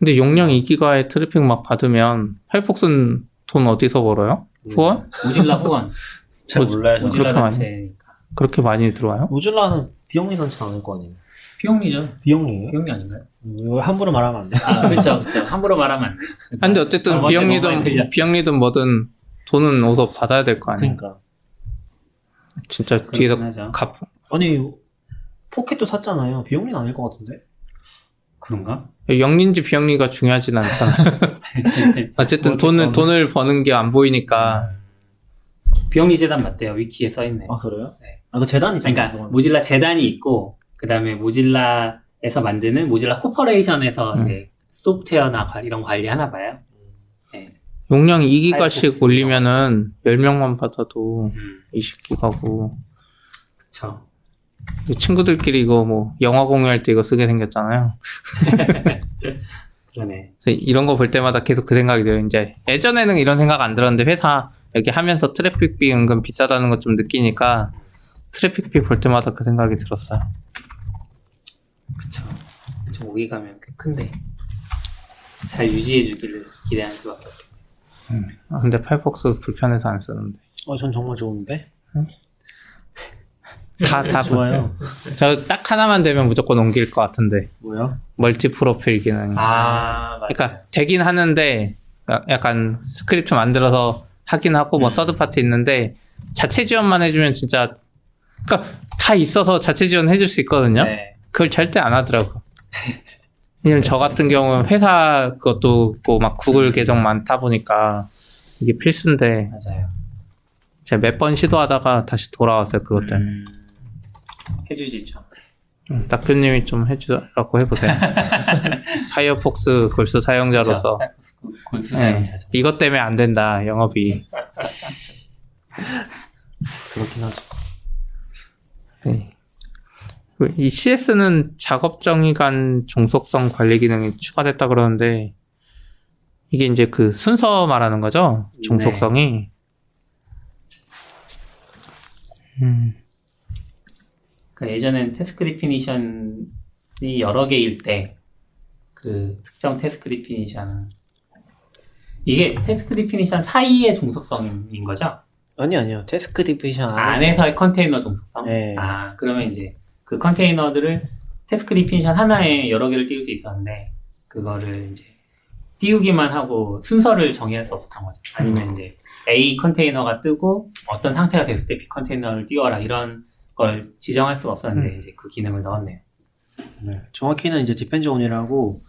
근데 용량 2기가의 트래픽 막 받으면 파이어폭스는 돈 어디서 벌어요? 후원? 모질라 후원. 잘 뭐- 몰라요. 저는. 그렇게 모질라 많이? 그렇게 많이 들어와요? 모질라는 비영리 단체 않을 거 아니에요? 비용리죠. 비영리예요? 비용리 아닌가요? 음, 이거 함부로 말하면 안 돼. 아, 그렇죠, 그렇죠. 함부로 말하면 안 돼. 아, 근데 어쨌든 많이 비영리든. 비영리든 뭐든 돈은 어디서 받아야 될 거 아니에요. 그러니까 진짜 뒤에서 하죠. 갚. 아니 포켓도 샀잖아요. 비용이 아닐 것 같은데. 그런가? 영리인지 비영리가 중요하진 않잖아. 어쨌든 돈을 돈을 버는 게 안 보이니까 비영리 재단 맞대요. 위키에 써 있네. 아 그래요? 네. 아 그 재단이잖아요. 그러니까 그건. 모질라 재단이 있고 그 다음에 모질라에서 만드는 Mozilla Corporation에서 음. 이제 소프트웨어나 관- 이런 관리 하나 봐요. 네. 용량 2기가씩 파이어폭스. 올리면은 10명만 받아도 음, 20기가고 그쵸. 친구들끼리 이거 뭐 영화 공유할 때 이거 쓰게 생겼잖아요. 그러네. 이런 거 볼 때마다 계속 그 생각이 들어요. 이제 예전에는 이런 생각 안 들었는데 회사 여기 하면서 트래픽비 은근 비싸다는 거좀 느끼니까 트래픽비 볼 때마다 그 생각이 들었어요. 그쵸. 그쵸. 5기가면 꽤 큰데. 잘 유지해 주기를 기대하는 수밖에 없겠네. 아, 근데 파이어폭스 불편해서 안 쓰는데. 어, 전 정말 좋은데. 다, 다 좋아요. 저 딱 하나만 되면 무조건 옮길 것 같은데. 뭐요? 멀티 프로필 기능. 아, 맞아요. 그러니까 되긴 하는데 약간 스크립트 만들어서 하긴 하고 뭐 음. third party 있는데 자체 지원만 해주면 진짜 그러니까 다 있어서 자체 지원 해줄 수 있거든요. 네. 그걸 절대 안 하더라고. 왜냐면 저 같은 경우는 회사 것도 있고 막 구글 계정 많다 보니까 이게 필수인데 맞아요. 제가 몇 번 시도하다가 다시 돌아왔어요 그것 때문에. 음, 해주시죠. 음, 낙표님이 좀 해주라고 해보세요. 파이어폭스 골수 사용자로서. 골수 네, 사용자죠. 이것 때문에 안 된다 영업이. 그렇긴 하죠. 네. 그이 CS는 작업 정의 간 종속성 관리 기능이 추가됐다 그러는데 이게 이제 그 순서 말하는 거죠? 종속성이. 음, 그 예전엔 태스크 디피니션이 여러 개일 때 그 특정 task definition 이게 task definition 사이의 종속성인 거죠? 아니 아니요. task definition 안에 안에서의 컨테이너 종속성? 네. 아 그러면 이제 그 컨테이너들을 task definition 하나에 여러 개를 띄울 수 있었는데 그거를 이제 띄우기만 하고 순서를 정의할 수 없었던 거죠. 아니면 이제 A 컨테이너가 뜨고 어떤 상태가 됐을 때 B 컨테이너를 띄워라 이런 걸 지정할 수가 없었는데 음. 이제 그 기능을 넣었네요. 네. 정확히는 이제 depends on이라고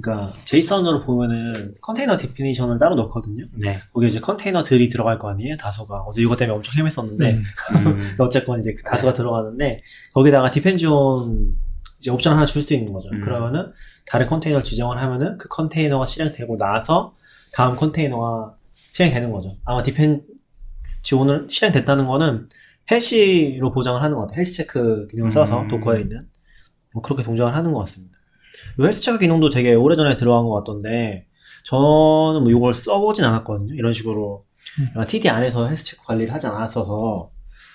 그러니까 JSON으로 보면은 container definition을 따로 넣거든요. 네. 거기에 이제 컨테이너들이 들어갈 거 아니에요, 다수가. 어제 이거 때문에 엄청 헤맸었는데 음. 음, 어쨌건 이제 그 다수가 들어가는데 거기다가 depends on 이제 옵션 하나 줄 수 있는 거죠. 음. 그러면은 다른 컨테이너를 지정을 하면은 그 컨테이너가 실행되고 나서 다음 컨테이너가 실행되는 거죠. 아마 depends on을 실행됐다는 거는 해시로 보장을 하는 것 같아요. health check 기능을 써서 음. Docker에 있는 뭐 그렇게 동작을 하는 것 같습니다. 이 health check 기능도 되게 오래전에 들어간 것 같던데 저는 뭐 이걸 써보진 않았거든요. 이런 식으로 음. TD 안에서 health check 관리를 하지 않았어서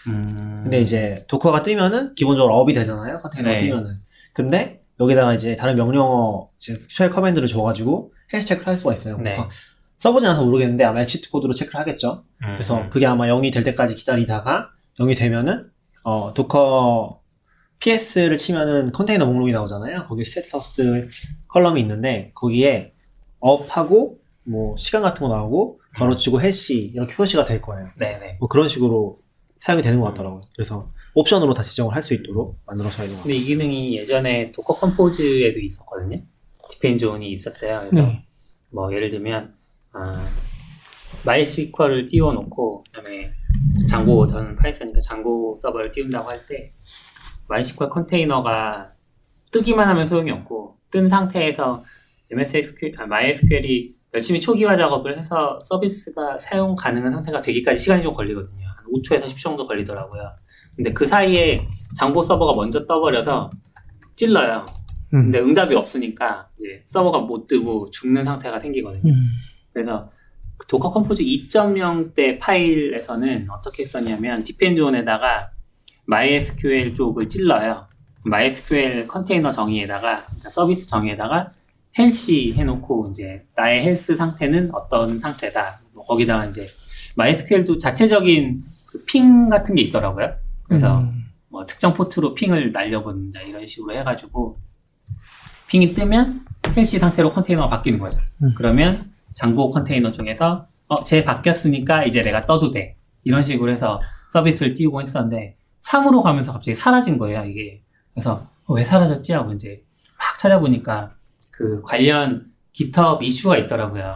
음. 근데 이제 도커가 뜨면은 기본적으로 up이 되잖아요. 컨테이너가 네. 뜨면은. 근데 여기다가 이제 다른 명령어 이제 shell command를 줘가지고 health check를 할 수가 있어요. 네. 써보진 않아서 모르겠는데 아마 exit code로 체크를 하겠죠. 음. 그래서 그게 아마 0이 될 때까지 기다리다가 0이 되면은 어 docker ps를 치면은 컨테이너 목록이 나오잖아요. 거기 status column이 있는데 거기에 up하고 뭐 시간 같은 거 나오고 괄호 치고 healthy 이렇게 표시가 될 거예요. 네네. 뭐 그런 식으로 사용이 되는 것 같더라고요. 그래서 옵션으로 다 지정을 할 수 있도록 만들어서 있는 것 같아요. 근데 이 기능이 예전에 Docker Compose에도 있었거든요. depends on이 있었어요. 그래서 네. 뭐 예를 들면 아, MySQL을 띄워놓고 그다음에 Django 저는 Python이니까 Django 서버를 띄운다고 할때 MySQL 컨테이너가 뜨기만 하면 소용이 없고 뜬 상태에서 MSSQL, 아, MySQL이 열심히 초기화 작업을 해서 서비스가 사용 가능한 상태가 되기까지 시간이 좀 걸리거든요. 한 5초에서 10초 정도 걸리더라고요. 근데 그 사이에 Django 서버가 먼저 떠버려서 찔러요. 음. 근데 응답이 없으니까 서버가 못 뜨고 죽는 상태가 생기거든요. 음. 그래서 그 Docker Compose 2.0때 파일에서는 어떻게 했었냐면 depends on에다가 MySQL 쪽을 찔러요. MySQL 컨테이너 정의에다가 그러니까 서비스 정의에다가 healthy 해놓고 이제 나의 헬스 상태는 어떤 상태다. 뭐 거기다가 이제 MySQL도 자체적인 그 ping 같은 게 있더라고요. 그래서 음. 뭐 특정 포트로 ping을 날려본다 이런 식으로 해가지고 ping이 뜨면 healthy 상태로 컨테이너가 바뀌는 거죠. 음. 그러면 Django 컨테이너 쪽에서 어, 쟤 바뀌었으니까 이제 내가 떠도 돼. 이런 식으로 해서 서비스를 띄우고 했었는데 3으로 가면서 갑자기 사라진 거예요, 이게. 그래서 어, 왜 사라졌지? 하고 이제 막 찾아보니까 그 관련 GitHub 이슈가 있더라고요.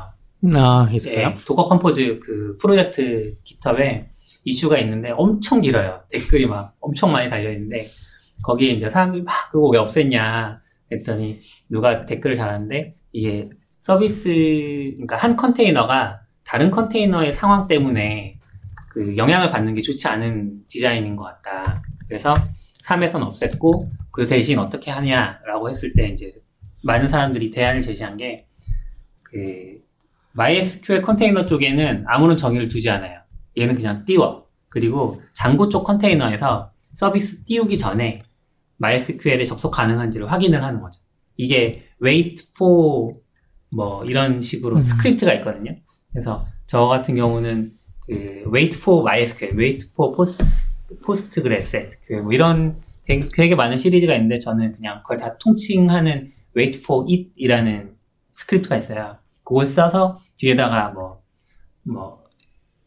아, 있어요? 네, Docker Compose 그 프로젝트 GitHub에 이슈가 있는데 엄청 길어요. 댓글이 막 엄청 많이 달려있는데 거기에 이제 사람들이 막 그거 왜 없앴냐 했더니 누가 댓글을 달았는데 이게 서비스 그러니까 한 컨테이너가 다른 컨테이너의 상황 때문에 그 영향을 받는 게 좋지 않은 디자인인 것 같다. 그래서 3에선 없앴고 그 대신 어떻게 하냐라고 했을 때 이제 많은 사람들이 대안을 제시한 게 그 MySQL 컨테이너 쪽에는 아무런 정의를 두지 않아요. 얘는 그냥 띄워. 그리고 Django 쪽 컨테이너에서 서비스 띄우기 전에 MySQL에 접속 가능한지를 확인을 하는 거죠. 이게 wait for 뭐 이런 식으로 음. 스크립트가 있거든요. 그래서 저 같은 경우는 그 wait for MySQL, wait for post, postgres SQL 뭐 이런 되게, 되게 많은 시리즈가 있는데 저는 그냥 그걸 다 통칭하는 wait for it이라는 스크립트가 있어요. 그걸 써서 뒤에다가 뭐, 뭐,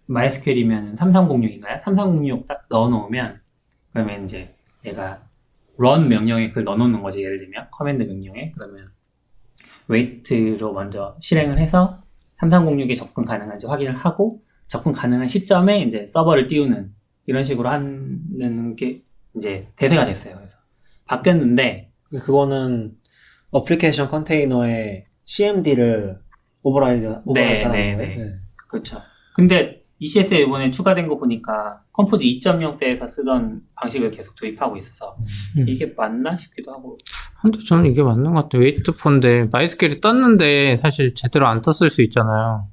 MySQL이면 3306인가요? 3306 딱 넣어놓으면, 그러면 이제 얘가 run 명령에 그걸 넣어놓는 거죠. 예를 들면, command 명령에. 그러면 wait로 먼저 실행을 해서 3306에 접근 가능한지 확인을 하고, 접근 가능한 시점에 이제 서버를 띄우는 이런 식으로 하는 게 이제 대세가 됐어요. 그래서 바뀌었는데, 그거는 어플리케이션 컨테이너에 CMD를 override override 하는 네, 거예요. 네. 그렇죠. 근데 ECS에 이번에 추가된 거 보니까 Compose 2.0 때에서 쓰던 방식을 계속 도입하고 있어서 음. 이게 맞나 싶기도 하고. 근데 저는 이게 맞는 것 같아요. wait-for인데 MySQL이 떴는데 사실 제대로 안 떴을 수 있잖아요.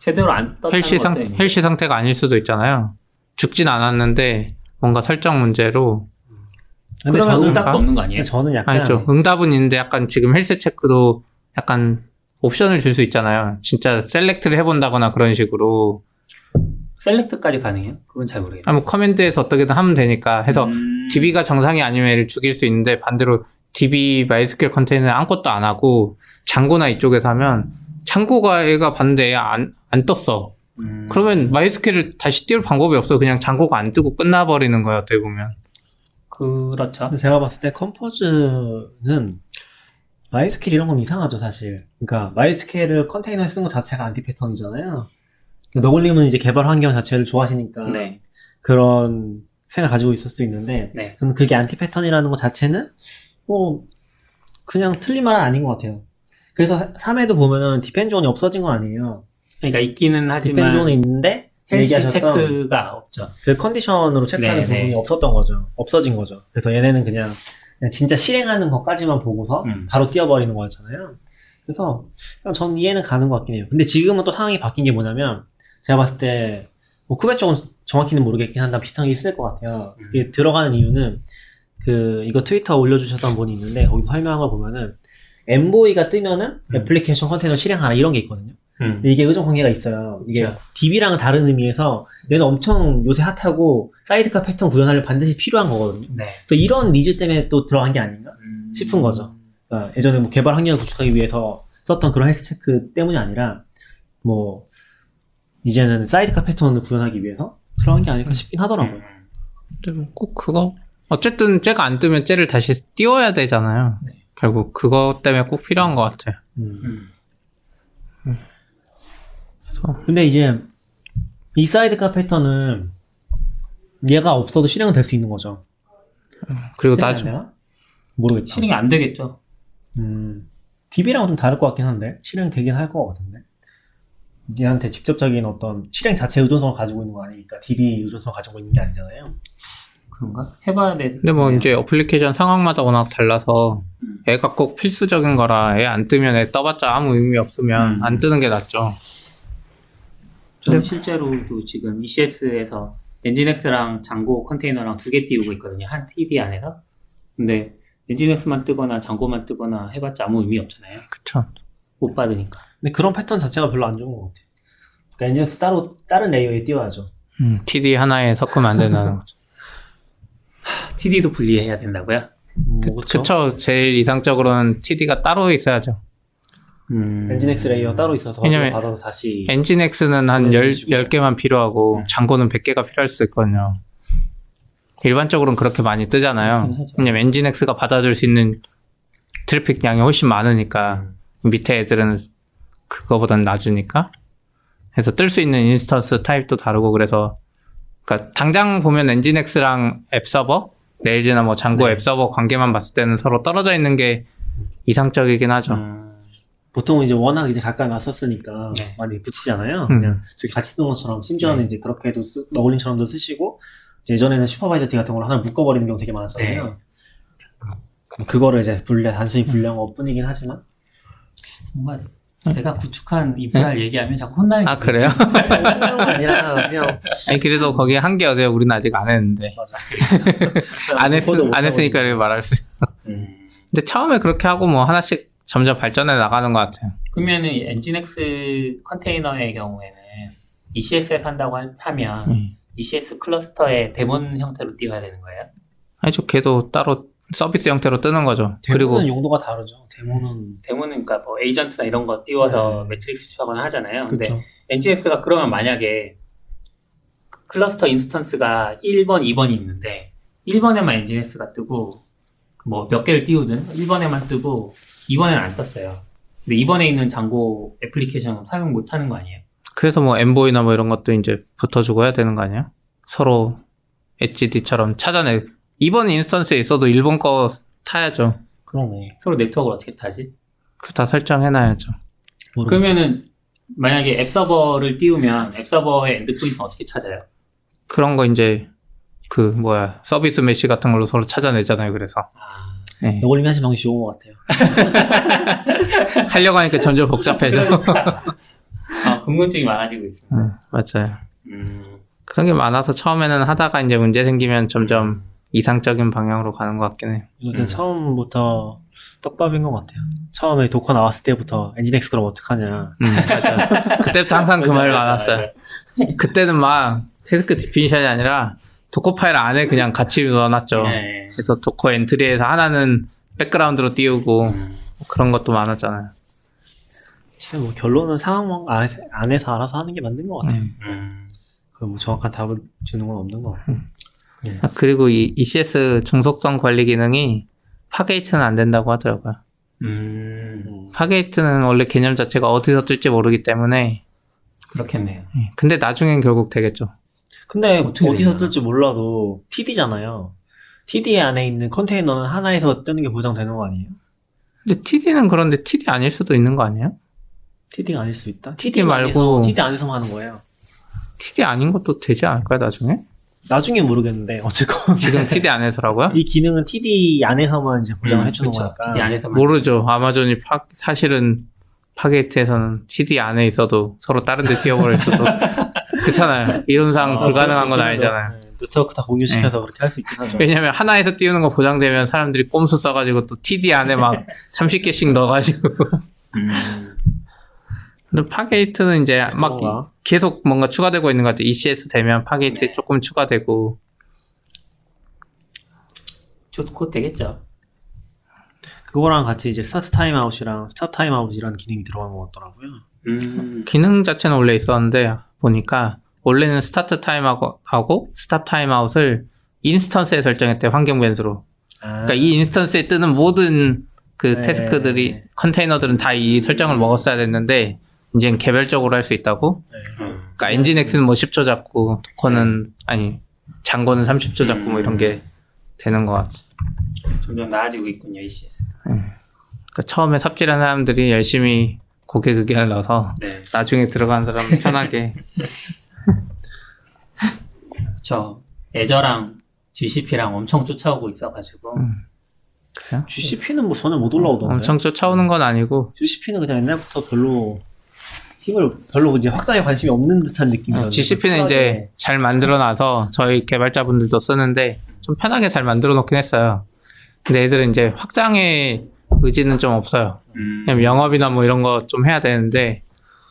제대로 안 떴다는 healthy 상 healthy 상태가 아닐 수도 있잖아요. 죽진 않았는데 뭔가 설정 문제로 근데 그러면 저는 응답도 없는 거 아니에요? 저는 약간 아니죠. 응답은 있는데 약간 지금 health check도 약간 옵션을 줄 수 있잖아요. 진짜 select를 해본다거나 그런 식으로 select까지 가능해요? 그건 잘 모르겠어요. 아무 command에서 어떻게든 하면 되니까 해서 음, DB가 정상이 아니면 얘를 죽일 수 있는데 반대로 DB MySQL 컨테이너는 아무것도 안 하고 Django나 이쪽에서 하면 창고가 얘가 봤는데 안, 안 떴어. 음, 그러면 MySQL을 다시 띄울 방법이 없어. 그냥 창고가 안 뜨고 끝나버리는 거야, 어떻게 보면. 그렇죠. 제가 봤을 때 Compose는 MySQL 이런 건 이상하죠 사실. 그러니까 MySQL을 컨테이너에 쓰는 것 자체가 anti-pattern이잖아요. 너굴님은 이제 개발 환경 자체를 좋아하시니까 네, 그런 생각 가지고 있을 수 있는데 네. 저는 그게 anti-pattern이라는 것 자체는 뭐 그냥 틀린 말은 아닌 것 같아요. 그래서 3에도 보면은 depends on이 없어진 건 아니에요. 그러니까 있기는 depends 하지만 on이 있는데 healthy 얘기하셨던 체크가 없죠. 그 컨디션으로 체크하는 네, 네. 부분이 없었던 거죠. 없어진 거죠. 그래서 얘네는 그냥, 그냥 진짜 실행하는 것까지만 보고서 음. 바로 띄워버리는 거였잖아요. 그래서 그냥 전 이해는 가는 것 같긴 해요. 근데 지금은 또 상황이 바뀐 게 뭐냐면 제가 봤을 때 뭐 Kube 쪽은 정확히는 모르겠긴 한데 비슷한 게 있을 것 같아요. 음. 이게 들어가는 이유는 그 이거 트위터 올려주셨던 분이 있는데 거기서 설명한 걸 보면은 Envoy가 뜨면은 음. 애플리케이션 컨테이너 실행하라 이런 게 있거든요. 음. 이게 의존 관계가 있어요. 이게 그쵸. DB랑은 다른 의미에서 얘는 엄청 요새 핫하고 사이드카 패턴 구현하려 반드시 필요한 거거든요. 네. 그래서 이런 니즈 때문에 또 들어간 게 아닌가? 음. 싶은 거죠. 그러니까 예전에 뭐 개발 환경을 구축하기 위해서 썼던 그런 health check 때문이 아니라 뭐 이제는 사이드카 패턴을 구현하기 위해서 들어간 게 아닐까 싶긴 하더라고요. 음. 근데 뭐 꼭 그거. 어쨌든 쟤가 안 뜨면 쟤를 다시 띄워야 되잖아요. 결국 그것 때문에 꼭 필요한 것 같아요. 음. 음. 근데 이제 이 사이드카 패턴은 얘가 없어도 실행은 될 수 있는 거죠. 그리고 실행 안 나중 되나? 모르겠다. 실행이 안 되겠죠. 음, DB랑은 좀 다를 것 같긴 한데 실행 되긴 할 것 같은데 얘한테 직접적인 어떤 실행 자체 의존성을 가지고 있는 거 아니니까 DB 의존성을 가지고 있는 게 아니잖아요. 그런가? 해봐야 돼. 근데 뭐 이제 어플리케이션 상황마다 워낙 달라서 음. 애가 꼭 필수적인 거라 애 안 뜨면 애 떠봤자 아무 의미 없으면 음. 안 뜨는 게 낫죠. 저는 네. 실제로도 지금 ECS에서 Nginx랑 Django 컨테이너랑 두 개 띄우고 있거든요. 한 TD 안에서. 근데 Nginx만 뜨거나 Django만 뜨거나 해봤자 아무 의미 없잖아요. 그쵸. 못 받으니까. 근데 그런 패턴 자체가 별로 안 좋은 것 같아요. 그러니까 Nginx 따로 다른 layer에 띄워야죠. 음, TD 하나에 섞으면 안 된다는 거죠. TD도 분리해야 된다고요? 음, 뭐 그쵸? 그쵸. 제일 이상적으로는 TD가 따로 있어야죠. 음. Nginx layer 따로 있어서 왜냐면 받아서 다시 Nginx는 한 그런 10, 식으로. 10개만 필요하고 Django는 100개가 필요할 수 있거든요. 일반적으로는 그렇게 많이 뜨잖아요. 왜냐면 Nginx가 받아줄 수 있는 트래픽 양이 훨씬 많으니까 밑에 애들은 그거보단 낮으니까 그래서 뜰 수 있는 instance 타입도 다르고 그래서 그러니까 당장 보면 Nginx랑 앱 서버 Rails나 뭐 Django 네. 앱 서버 관계만 봤을 때는 서로 떨어져 있는 게 이상적이긴 하죠. 음. 보통 이제 워낙 이제 가까이 놨었으니까 네. 많이 붙이잖아요. 음. 그냥 저기 같이 쓰는 것처럼 심지어는 네. 이제 그렇게도 쓰, 너굴님처럼도 쓰시고 이제 예전에는 supervisord 같은 걸로 하나 묶어버리는 경우 되게 많았잖아요. 네. 그거를 이제 분리 단순히 분리한 것뿐이긴 하지만 뭔가 내가 구축한 이 VR 얘기하면 자꾸 혼나는 아게 그래요? 아니라 그냥 아니 그래도 거기에 한계 어세요. 우리는 아직 안 했는데 맞아. 안, 했, 안 했으니까 이렇게 말할 수. 있어. 음. 근데 처음에 그렇게 하고 뭐 하나씩 점점 발전해 나가는 것 같아요. 그러면은 이 엔진엑스 컨테이너의 경우에는 ECS에서 한다고 하- 하면 음. ECS 클러스터의 데몬 형태로 띄워야 되는 거예요? 아니죠. 걔도 따로 서비스 형태로 뜨는 거죠. 그리고 그리고 용도가 다르죠. daemon은 daemon은 그러니까 뭐 에이전트나 이런 거 띄워서 네. metrics 취하거나 하잖아요. 근데 그렇죠. Nginx가 그러면 만약에 클러스터 instance가 1번, 2번이 있는데 1번에만 Nginx가 뜨고 뭐 몇 개를 띄우든 1번에만 뜨고 2번에는 안 떴어요. 근데 2번에 있는 Django 애플리케이션 사용 못 하는 거 아니에요? 그래서 뭐 Envoy나 뭐 이런 것도 이제 붙어주고 해야 되는 거 아니에요? 서로 HD처럼 찾아내. 이번 instance에 있어도 일본 거 타야죠. 그러네. 서로 네트워크를 어떻게 타지? 그 다 설정해놔야죠. 모르겠네. 그러면은 만약에 앱 서버를 띄우면 앱 서버의 endpoint는 어떻게 찾아요? 그런 거 이제 그 뭐야 service mesh 같은 걸로 서로 찾아내잖아요. 그래서 아, 네. 너굴링 하신 방식 좋은 것 같아요. 하려고 하니까 점점 복잡해져. 아, 궁금증이 많아지고 있습니다. 네, 맞아요. 음, 그런 게 많아서 처음에는 하다가 이제 문제 생기면 점점 이상적인 방향으로 가는 것 같긴 해요. 이거 진짜 처음부터 떡밥인 것 같아요. 처음에 Docker 나왔을 때부터 NGINX 그럼 어떡하냐. 음. 그때부터 항상 그 말 많았어요. 그때는 막 task definition이 아니라 Dockerfile 안에 그냥 같이 넣어놨죠. 네. 그래서 Docker entry에서 하나는 백그라운드로 띄우고 그런 것도 많았잖아요. 참, 뭐 결론은 상황 안에서, 안에서 알아서 하는 게 맞는 것 같아요. 음. 음, 그뭐 정확한 답을 주는 건 없는 것 같아요. 아, 그리고 이 ECS 종속성 관리 기능이 Fargate는 안 된다고 하더라고요. 음, 음. Fargate는 원래 개념 자체가 어디서 뜰지 모르기 때문에 그렇겠네요. 예, 근데 나중엔 결국 되겠죠. 근데 어떻게 어디서? 뜰지 몰라도 TD잖아요. TD 안에 있는 컨테이너는 하나에서 뜨는 게 보장되는 거 아니에요? 근데 TD는 그런데 TD 아닐 수도 있는 거 아니에요? TD가 아닐 수 있다? TD 말고- TD 안에서만 하는 거예요. TD 아닌 것도 되지 않을까요, 나중에? 나중에 모르겠는데 어쨌건 지금 TD 안에서라고요? 이 기능은 TD 안에서만 이제 보장을 음, 해주는 그쵸. 거니까. TD 안에서만. 모르죠. 아마존이 파, 사실은 Fargate에서는 TD 안에 있어도 서로 다른 데 띄워버릴 수도. 그렇잖아요. 이론상 아, 불가능한 건 아니잖아요. 네, 네트워크 다 공유시켜서 그렇게 할 수 있긴 하죠. 왜냐면 하나에서 띄우는 거 보장되면 사람들이 꼼수 써가지고 또 TD 안에 막 30개씩 넣어가지고. 음, 근데 Fargate는 이제 막? 계속 뭔가 추가되고 있는 것 같아요. ECS 되면 Fargate 조금 추가되고. 좋고 되겠죠. 그거랑 같이 이제 start timeout이랑 stop timeout이라는 기능이 들어간 것 같더라고요. 음, 기능 자체는 원래 있었는데 보니까 원래는 스타트 타임하고 하고 stop timeout을 instance에 설정했대 환경 변수로. 아, 그러니까 이 instance에 뜨는 모든 그 네. task들이 컨테이너들은 다 이 설정을 먹었어야 됐는데 이제는 개별적으로 할 수 있다고. 네. 음. 그러니까 NGINX는 뭐 10초 잡고 Docker는 아니 Django는 30초 잡고 뭐 이런 게 되는 것 같아. 점점 나아지고 있군요, ECS. 그러니까 처음에 삽질한 사람들이 열심히 고개 의견을 넣어서 네. 나중에 들어간 사람 편하게 저 애저랑 GCP랑 엄청 쫓아오고 있어가지고 음. 그래요? GCP는 뭐 전혀 못 올라오던데. 엄청 쫓아오는 건 아니고 GCP는 그냥 옛날부터 별로 힘을 별로 이제 확장에 관심이 없는 듯한 느낌이었는데. GCP는 이제 잘 만들어 놔서 저희 개발자분들도 쓰는데 좀 편하게 잘 만들어 놓긴 했어요. 근데 애들은 이제 확장의 의지는 좀 없어요. 음, 그냥 영업이나 뭐 이런 거 좀 해야 되는데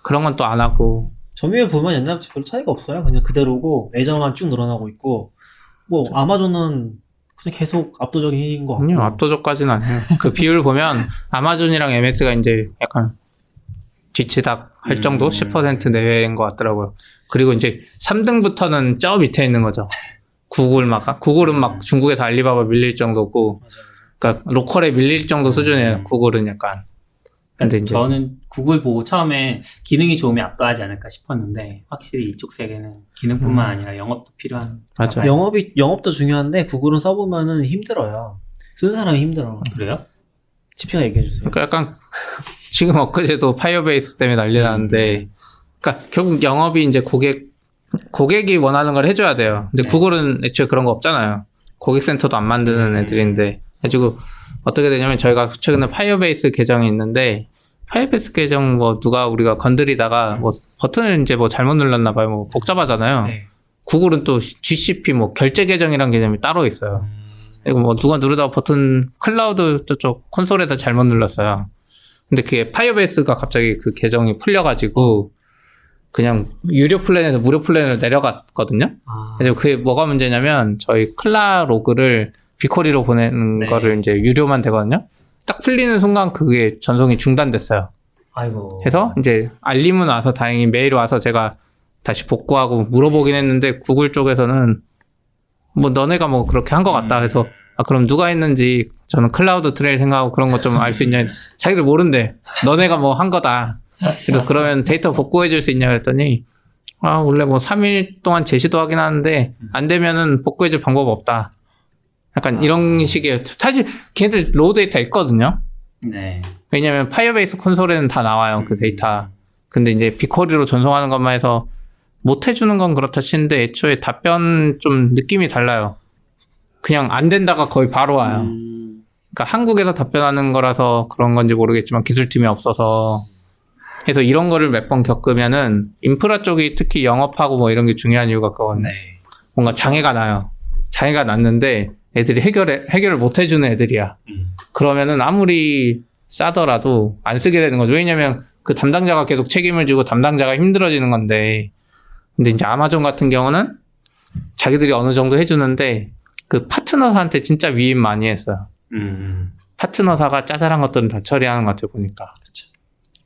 그런 건 또 안 하고 점유율 보면 옛날부터 별로 차이가 없어요. 그냥 그대로고 애저만 쭉 늘어나고 있고 뭐 아마존은 그냥 계속 압도적인 것 같고. 아니요 압도적까지는 아니에요. 그 비율 보면 아마존이랑 MS가 이제 약간 뒤치닥 할 정도 음. 10% 내외인 것 같더라고요. 그리고 이제 3등부터는 저 밑에 있는 거죠. 구글 막 구글은 막 중국에서 알리바바 밀릴 정도고, 그러니까 local에 밀릴 정도 수준이에요. 음. 구글은 약간. 근데 이제 저는 구글 보고 처음에 기능이 좋으면 압도하지 않을까 싶었는데 확실히 이쪽 세계는 기능뿐만 음. 아니라 영업도 필요한 맞아요. 영업이 영업도 중요한데 구글은 써보면은 힘들어요. 쓰는 사람이 힘들어. 그래요? CP가 얘기해 주세요. 그러니까 약간 지금 엊그제도 Firebase 때문에 난리 나는데, 그러니까 결국 영업이 이제 고객 고객이 원하는 걸 해줘야 돼요. 근데 네. 구글은 애초에 그런 거 없잖아요. 고객센터도 안 만드는 음. 애들인데, 그래가지고 어떻게 되냐면 저희가 최근에 Firebase 계정이 있는데 Firebase 계정 뭐 누가 우리가 건드리다가 뭐 버튼을 이제 뭐 잘못 눌렀나 봐요. 뭐 복잡하잖아요. 네. 구글은 또 GCP 뭐 결제 계정이란 개념이 따로 있어요. 그리고 뭐 누가 누르다가 버튼 클라우드 저쪽 콘솔에다 잘못 눌렀어요. 근데 그게 Firebase가 갑자기 그 계정이 풀려가지고 그냥 유료 플랜에서 무료 플랜으로 내려갔거든요. 아, 그래서 그게 뭐가 문제냐면 저희 클라 로그를 BigQuery로 보내는 네. 거를 이제 유료만 되거든요. 딱 풀리는 순간 그게 전송이 중단됐어요. 아이고. 해서 이제 알림은 와서 다행히 메일 와서 제가 다시 복구하고 물어보긴 했는데 구글 쪽에서는 뭐 너네가 뭐 그렇게 한 것 같다 음. 해서 아 그럼 누가 했는지 저는 CloudTrail 생각하고 그런 것 좀 알 수 있냐 자기들 모른대 너네가 뭐 한 거다 그래서 그러면 데이터 복구해 줄 수 있냐 그랬더니 아 원래 뭐 3일 동안 재시도 하긴 하는데 안 되면은 복구해 줄 방법 없다 약간 이런 식의 사실 걔네들 raw data 있거든요 네. 왜냐면 Firebase 콘솔에는 다 나와요 그 데이터. 근데 이제 BigQuery로 전송하는 것만 해서 못 해주는 건 그렇다 치는데 애초에 답변 좀 느낌이 달라요. 그냥 안 된다가 거의 바로 와요. 음, 그러니까 한국에서 답변하는 거라서 그런 건지 모르겠지만 기술팀이 없어서 해서 이런 거를 몇 번 겪으면은 인프라 쪽이 특히 영업하고 뭐 이런 게 중요한 이유가 그거네. 네. 뭔가 장애가 나요. 장애가 났는데 애들이 해결해, 해결을 못 해주는 애들이야. 음. 그러면은 아무리 싸더라도 안 쓰게 되는 거죠. 왜냐면 그 담당자가 계속 책임을 지고 담당자가 힘들어지는 건데. 근데 이제 아마존 같은 경우는 자기들이 어느 정도 해주는데 그 파트너사한테 진짜 위임 많이 했어요. 음. 파트너사가 짜잘한 것들은 다 처리하는 것 같아요, 보니까.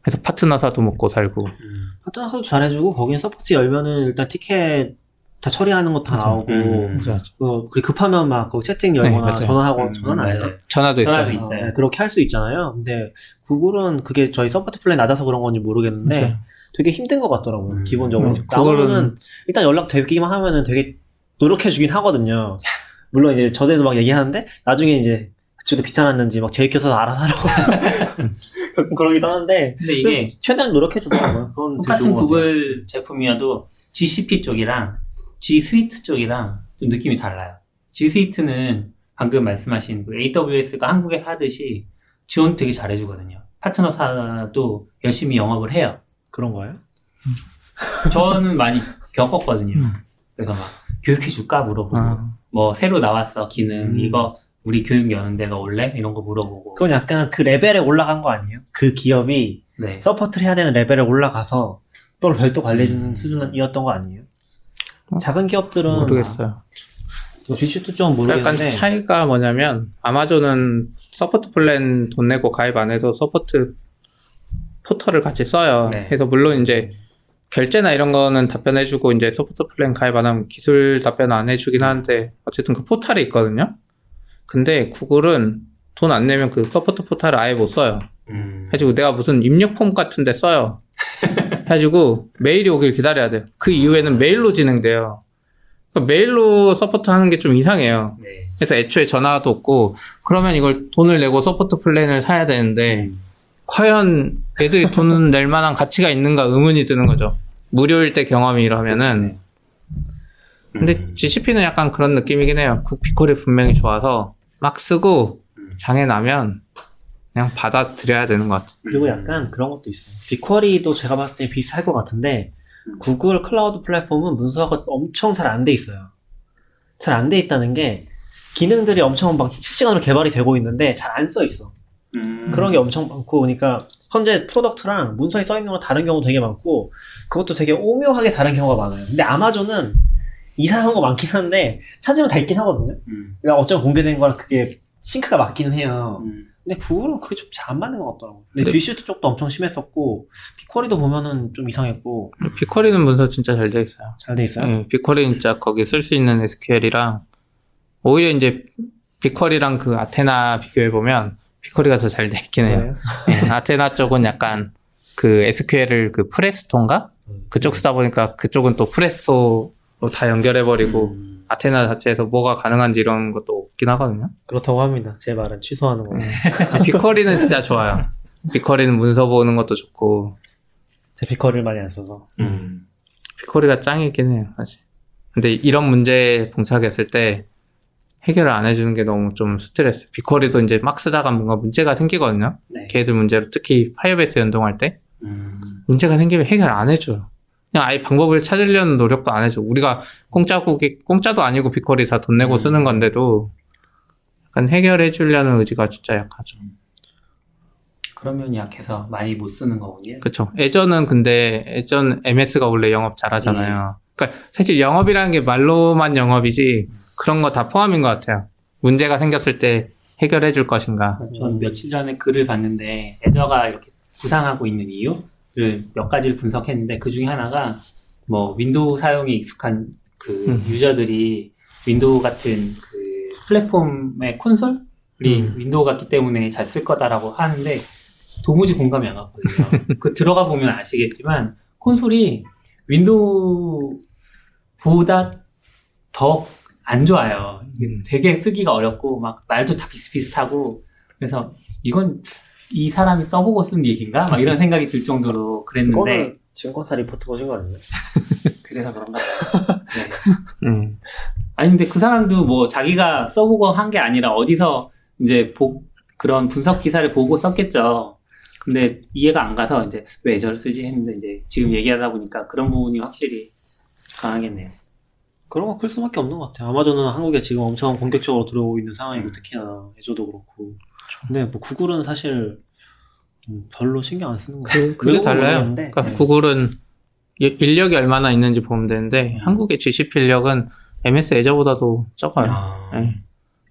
그래서 파트너사도 먹고 살고. 음. 하여튼 잘해주고 거기는 support 열면은 일단 티켓 다 처리하는 거다 맞아. 나오고 음. 어, 그리고 급하면 막 거기 채팅 열거나 맞아요. 전화하고 음, 전화는 안 해요. 맞아요. 전화도 있어요. 전화도 있어요. 네, 그렇게 할 수 있잖아요. 근데 구글은 그게 저희 support plan 낮아서 그런 건지 모르겠는데 맞아요. 되게 힘든 것 같더라고요. 음. 기본적으로. 음, 나오면은 일단 연락 되기만 하면은 되게 노력해 주긴 하거든요. 물론 이제 저대도 막 얘기하는데 나중에 이제 그쪽도 귀찮았는지 막 제이켜서 알아서 하라고 그러기도 하는데 근데 이게 최대한 노력해 주더라고요. 똑같은. 구글 제품이어도 GCP 쪽이랑 G 스위트 쪽이랑 좀 느낌이 달라요. G 스위트는 방금 말씀하신 그 AWS가 한국에서 하듯이 지원 되게 잘해주거든요. 파트너사도 열심히 영업을 해요. 그런 거예요? 저는 많이 겪었거든요. 음. 그래서 막 교육해줄까 물어보고 아, 뭐 새로 나왔어 기능 음. 이거 우리 교육 여는데 너 올래? 이런 거 물어보고 그건 약간 그 레벨에 올라간 거 아니에요? 그 기업이 네. support를 해야 되는 레벨에 올라가서 또 별도 관리해주는 음. 수준이었던 거 아니에요? 어, 작은 기업들은 모르겠어요. GC도 좀 약간 모르겠는데 차이가 뭐냐면 아마존은 support plan 돈 내고 가입 안 해도 support portal을 같이 써요. 네. 그래서 물론 이제 결제나 이런 거는 답변해주고 이제 support plan 가입 안 하면 기술 답변 안 해주긴 하는데 어쨌든 그 포털이 있거든요. 근데 구글은 돈 안 내면 그 support portal을 아예 못 써요. 음. 해가지고 내가 무슨 입력 폼 같은데 써요. 해가지고 메일이 오길 기다려야 돼요. 그 이후에는 메일로 진행돼요. 그러니까 메일로 support 하는 게 좀 이상해요. 네. 그래서 애초에 전화도 없고 그러면 이걸 돈을 내고 support plan을 사야 되는데 과연 애들이 돈을 낼 만한 가치가 있는가 의문이 드는 거죠. 무료일 때 경험이 이러면은 근데 음. GCP는 약간 그런 느낌이긴 해요. BigQuery 분명히 좋아서 막 쓰고 장애 나면 그냥 받아들여야 되는 것 같아요. 그리고 약간 그런 것도 있어요. BigQuery도 제가 봤을 때 비슷할 것 같은데 Google Cloud Platform은 문서가 엄청 잘 안 돼 있어요. 잘 안 돼 있다는 게 기능들이 엄청 막 실시간으로 개발이 되고 있는데 잘 안 써 있어. 음. 그런 게 엄청 많고 그러니까 현재 product랑 문서에 써 있는 건 다른 경우 되게 많고 그것도 되게 오묘하게 다른 경우가 많아요. 근데 아마존은 이상한 거 많긴 한데 찾으면 다 있긴 하거든요. 음. 그러니까 어쩌면 공개된 거랑 그게 sync가 맞기는 해요. 음. 근데 구글은 그게 좀 잘 안 맞는 것 같더라고요. 근데 근데- G Suite 쪽도 엄청 심했었고 빅쿼리도 보면은 좀 이상했고 빅쿼리는 문서 진짜 잘 돼 있어요. 잘 돼 있어요. 예, 빅쿼리 진짜 거기 쓸 수 있는 SQL이랑 오히려 이제 빅쿼리랑 그 아테나 비교해 보면 빅쿼리가 더잘돼 있긴 해요. 네. 예, 아테나 쪽은 약간 그 SQL을 그 프레스토인가 음. 그쪽 쓰다 보니까 그쪽은 또 프레스토로 다 연결해 버리고 음, 아테나 자체에서 뭐가 가능한지 이런 것도 없긴 하거든요. 그렇다고 합니다. 제 말은 취소하는 거예요. BigQuery는 진짜 좋아요. BigQuery는 문서 보는 것도 좋고 제 BigQuery를 많이 안 써서. 음. BigQuery가 짱이긴 해요, 사실. 근데 이런 문제 봉착했을 때 해결을 안 해주는 게 너무 좀 스트레스. BigQuery도 이제 막 쓰다가 뭔가 문제가 생기거든요. 네. 걔들 문제로 특히 Firebase 연동할 때 음. 문제가 생기면 해결 안 해줘요. 그냥 아예 방법을 찾으려는 노력도 안 해줘. 우리가 공짜고기 공짜도 아니고 BigQuery 다 돈 내고 음. 쓰는 건데도 약간 해결해 주려는 의지가 진짜 약하죠. 그러면 약해서 많이 못 쓰는 거군요. 그쵸. 예전은 근데 예전 MS가 원래 영업 잘하잖아요. 그러니까 사실 영업이라는 게 말로만 영업이지 그런 거 다 포함인 것 같아요. 문제가 생겼을 때 해결해 줄 것인가. 전 며칠 전에 글을 봤는데 Azure가 이렇게 부상하고 있는 이유를 몇 가지를 분석했는데 그 중에 하나가 뭐 윈도우 사용에 익숙한 그 음. 유저들이 윈도우 같은 그 플랫폼의 콘솔이 음. 윈도우 같기 때문에 잘 쓸 거다라고 하는데 도무지 공감이 안 갔거든요. 그 들어가 보면 아시겠지만 콘솔이 윈도우보다 더 안 좋아요. 음. 되게 쓰기가 어렵고 막 말도 다 비슷비슷하고 그래서 이건 이 사람이 써보고 쓴 얘기인가? 막 이런 생각이 들 정도로 그랬는데 증권사 리포트 보신 거 아니에요? 그래서 그런가. 네. 음. 아니 근데 그 사람도 뭐 자기가 써보고 한 게 아니라 어디서 이제 보, 그런 분석 기사를 보고 썼겠죠. 근데 이해가 안 가서 이제 왜 저를 쓰지 했는데 이제 지금 얘기하다 보니까 그런 부분이 확실히 강하겠네요. 그런 거 클 수밖에 없는 것 같아요. 아마존은 한국에 지금 엄청 본격적으로 들어오고 있는 상황이고 특히나 애조도 그렇고. 근데 뭐 구글은 사실 음, 별로 신경 안 쓰는 거 같아요. 그, 그게 달라요. 모르겠는데, 그러니까 네. 구글은 이- 인력이 얼마나 있는지 보면 되는데 한국의 GCP 인력은 MS 애저보다도 적어요. 아, 예.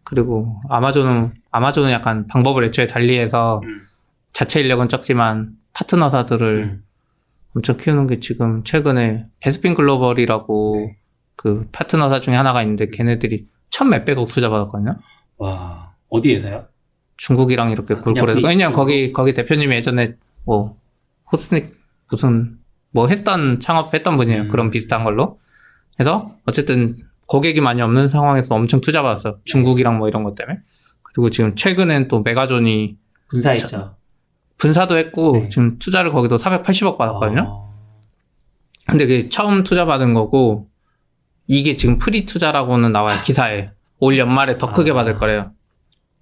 그리고 아마존은 아마존은 약간 방법을 애초에 달리해서 음. 자체 인력은 적지만 파트너사들을 음. 엄청 키우는 게 지금 최근에 베스핀 글로벌이라고 네. 그 파트너사 중에 하나가 있는데 걔네들이 천 몇백억 투자 받았거든요. 와 어디에서요? 중국이랑 이렇게 아, V 왜냐면? 거기 거기 대표님이 예전에 뭐 호스닉 무슨 뭐 했던 창업했던 분이에요. 음. 그런 비슷한 걸로. 그래서 어쨌든 고객이 많이 없는 상황에서 엄청 투자 받았어. 중국이랑 뭐 이런 것 때문에. 그리고 지금 최근엔 또 메가존이 분사했죠. 분사도 했고 네. 지금 투자를 거기도 480억 받았거든요. 아, 근데 그게 처음 투자 받은 거고 이게 지금 pre 투자라고는 나와요 기사에 올 연말에 더 크게 아. 받을 거래요.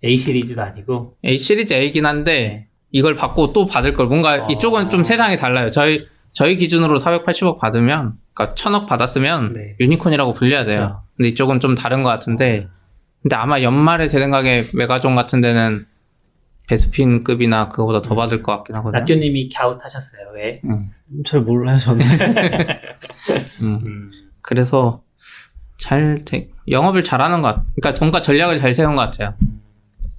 A 시리즈도 아니고 A 시리즈 A긴 한데 네. 이걸 받고 또 받을 걸 뭔가 아. 이쪽은 좀 세상이 달라요. 저희 저희 기준으로 480억 받으면 그러니까 1000억 받았으면 네. 유니콘이라고 불려야 돼요. 그쵸. 근데 이쪽은 좀 다른 것 같은데 근데 아마 연말에 제 생각에 메가존 같은 데는 베스핀급이나 그거보다 더 받을 것 같긴 하거든요. 낙교님이 갸웃하셨어요. 왜? 음. 잘 몰라요 저는. 음. 음. 그래서 잘 되- 영업을 잘하는 것 같아요. 그러니까 뭔가 전략을 잘 세운 것 같아요.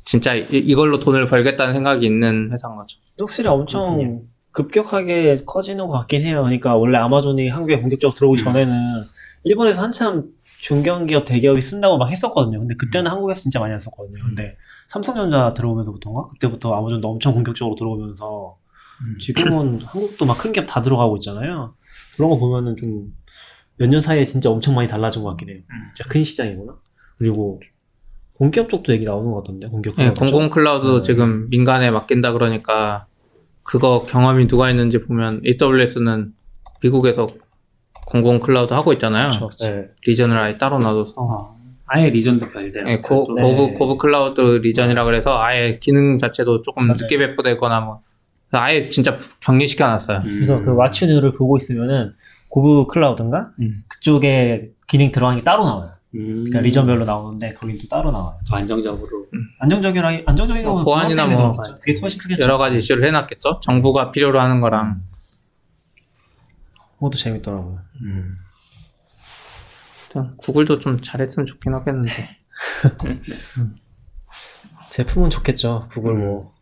진짜 이- 이걸로 돈을 벌겠다는 생각이 있는 회사인 거죠. 확실히 엄청 급격하게 커지는 것 같긴 해요. 그러니까 원래 아마존이 한국에 본격적으로 들어오기 전에는 일본에서 한참 중견기업 대기업이 쓴다고 막 했었거든요. 근데 그때는 한국에서 진짜 많이 안 썼거든요. 근데 삼성전자 들어오면서부터인가? 그때부터 아마존도 엄청 본격적으로 들어오면서 음. 지금은 한국도 막 큰 기업 다 들어가고 있잖아요. 그런 거 보면은 좀 몇 년 사이에 진짜 엄청 많이 달라진 것 같긴 해요. 음. 진짜 큰 시장이구나. 그리고 공기업 쪽도 얘기 나오는 것 같던데 공기업 네? 공공 클라우드도 네. 지금 민간에 맡긴다 그러니까 그거 경험이 누가 있는지 보면 AWS는 미국에서 공공 클라우드 하고 있잖아요. 그쵸. 네. region을 아예 따로 놔둬서 어, 아예 region도 별대요. 네, 고, 네. Gov, GovCloud region이라 그래서 아예 기능 자체도 조금 맞아요. 늦게 배포되거나 뭐 아예 진짜 격리시켜 놨어요. 그래서 음. 그 왓츠뉴를 보고 있으면은 고브 클라우드인가 음. 그쪽에 기능 들어가는 게 따로 나와요. 음. 그러니까 리전별로 나오는데 거긴 또 따로 나와요. 더 안정적으로. 안정적이라 안정적인 뭐거 보안이나 뭐 그게 훨씬 크겠죠. 여러 가지 이슈를 해놨겠죠. 정부가 필요로 하는 거랑 그것도 재밌더라고요. 음. 좀 구글도 좀 잘했으면 좋긴 하겠는데 제품은 좋겠죠. 구글 뭐.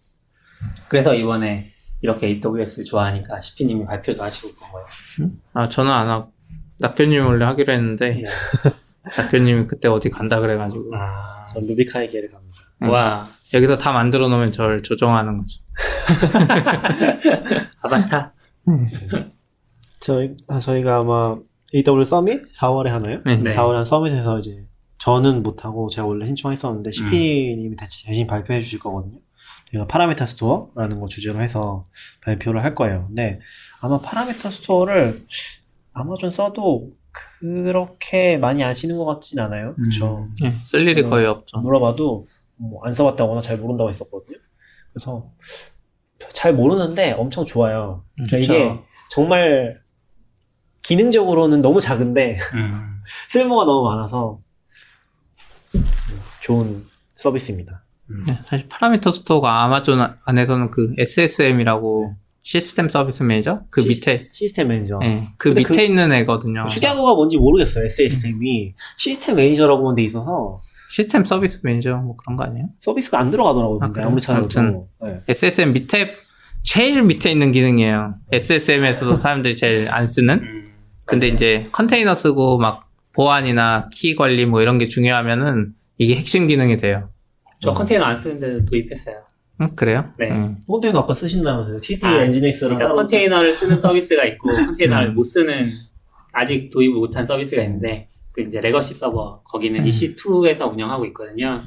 그래서 이번에 이렇게 AWS 좋아하니까 시피님이 발표도 하시고 그런 거예요. 아 저는 안 하고 낙변님이 원래 하기로 했는데 네. 낙변님이 그때 어디 간다 그래가지고 아, 전 루비카의 길을 갑니다. 와 여기서 다 만들어 놓으면 저를 조정하는 거죠. 아바타. 저희, 아, 저희가 아마 AWS 서밋 4월에 하나요? 네. 네. 4월에 한 서밋에서 이제 저는 못하고 제가 원래 신청했었는데 CP님이 대신 발표해 주실 거거든요. 저희가 Parameter Store라는 거 주제로 해서 발표를 할 거예요. 근데 아마 Parameter Store를 아마존 써도 그렇게 많이 아시는 것 같진 않아요. 그쵸? 예, 쓸 일이 어, 거의 없죠. 물어봐도 뭐 안 써봤다거나 잘 모른다고 했었거든요. 그래서 잘 모르는데 엄청 좋아요. 그러니까 이게 정말 기능적으로는 너무 작은데 음. 쓸모가 너무 많아서 좋은 서비스입니다. 음. 네, 사실 Parameter Store가 아마존 안에서는 그 SSM이라고 System Service Manager 그 시- 밑에 System Manager. 예, 그 밑에 그- 있는 애거든요. 축약어가 뭔지 모르겠어요. SSM이 System Manager라고만 돼 있어서 System Service Manager 뭐 그런 거 아니에요? 서비스가 안 들어가더라고요. 아? 아무리 찾아도. 네. SSM 밑에 제일 밑에 있는 기능이에요. SSM에서도 사람들이 제일 안 쓰는. 음. 근데 이제 컨테이너 쓰고 막 보안이나 키 관리 뭐 이런 게 중요하면은 이게 핵심 기능이 돼요. 저 컨테이너 안 쓰는데 도입했어요. 응, 그래요? 네. 응. 컨테이너 아까 쓰신다면서요. TD 아, Nginx랑 그러니까 컨테이너를 쓰는 서비스가 있고 컨테이너를 음. 못 쓰는 아직 도입을 못한 서비스가 있는데 그 이제 legacy 서버 거기는 음. EC2에서 운영하고 있거든요.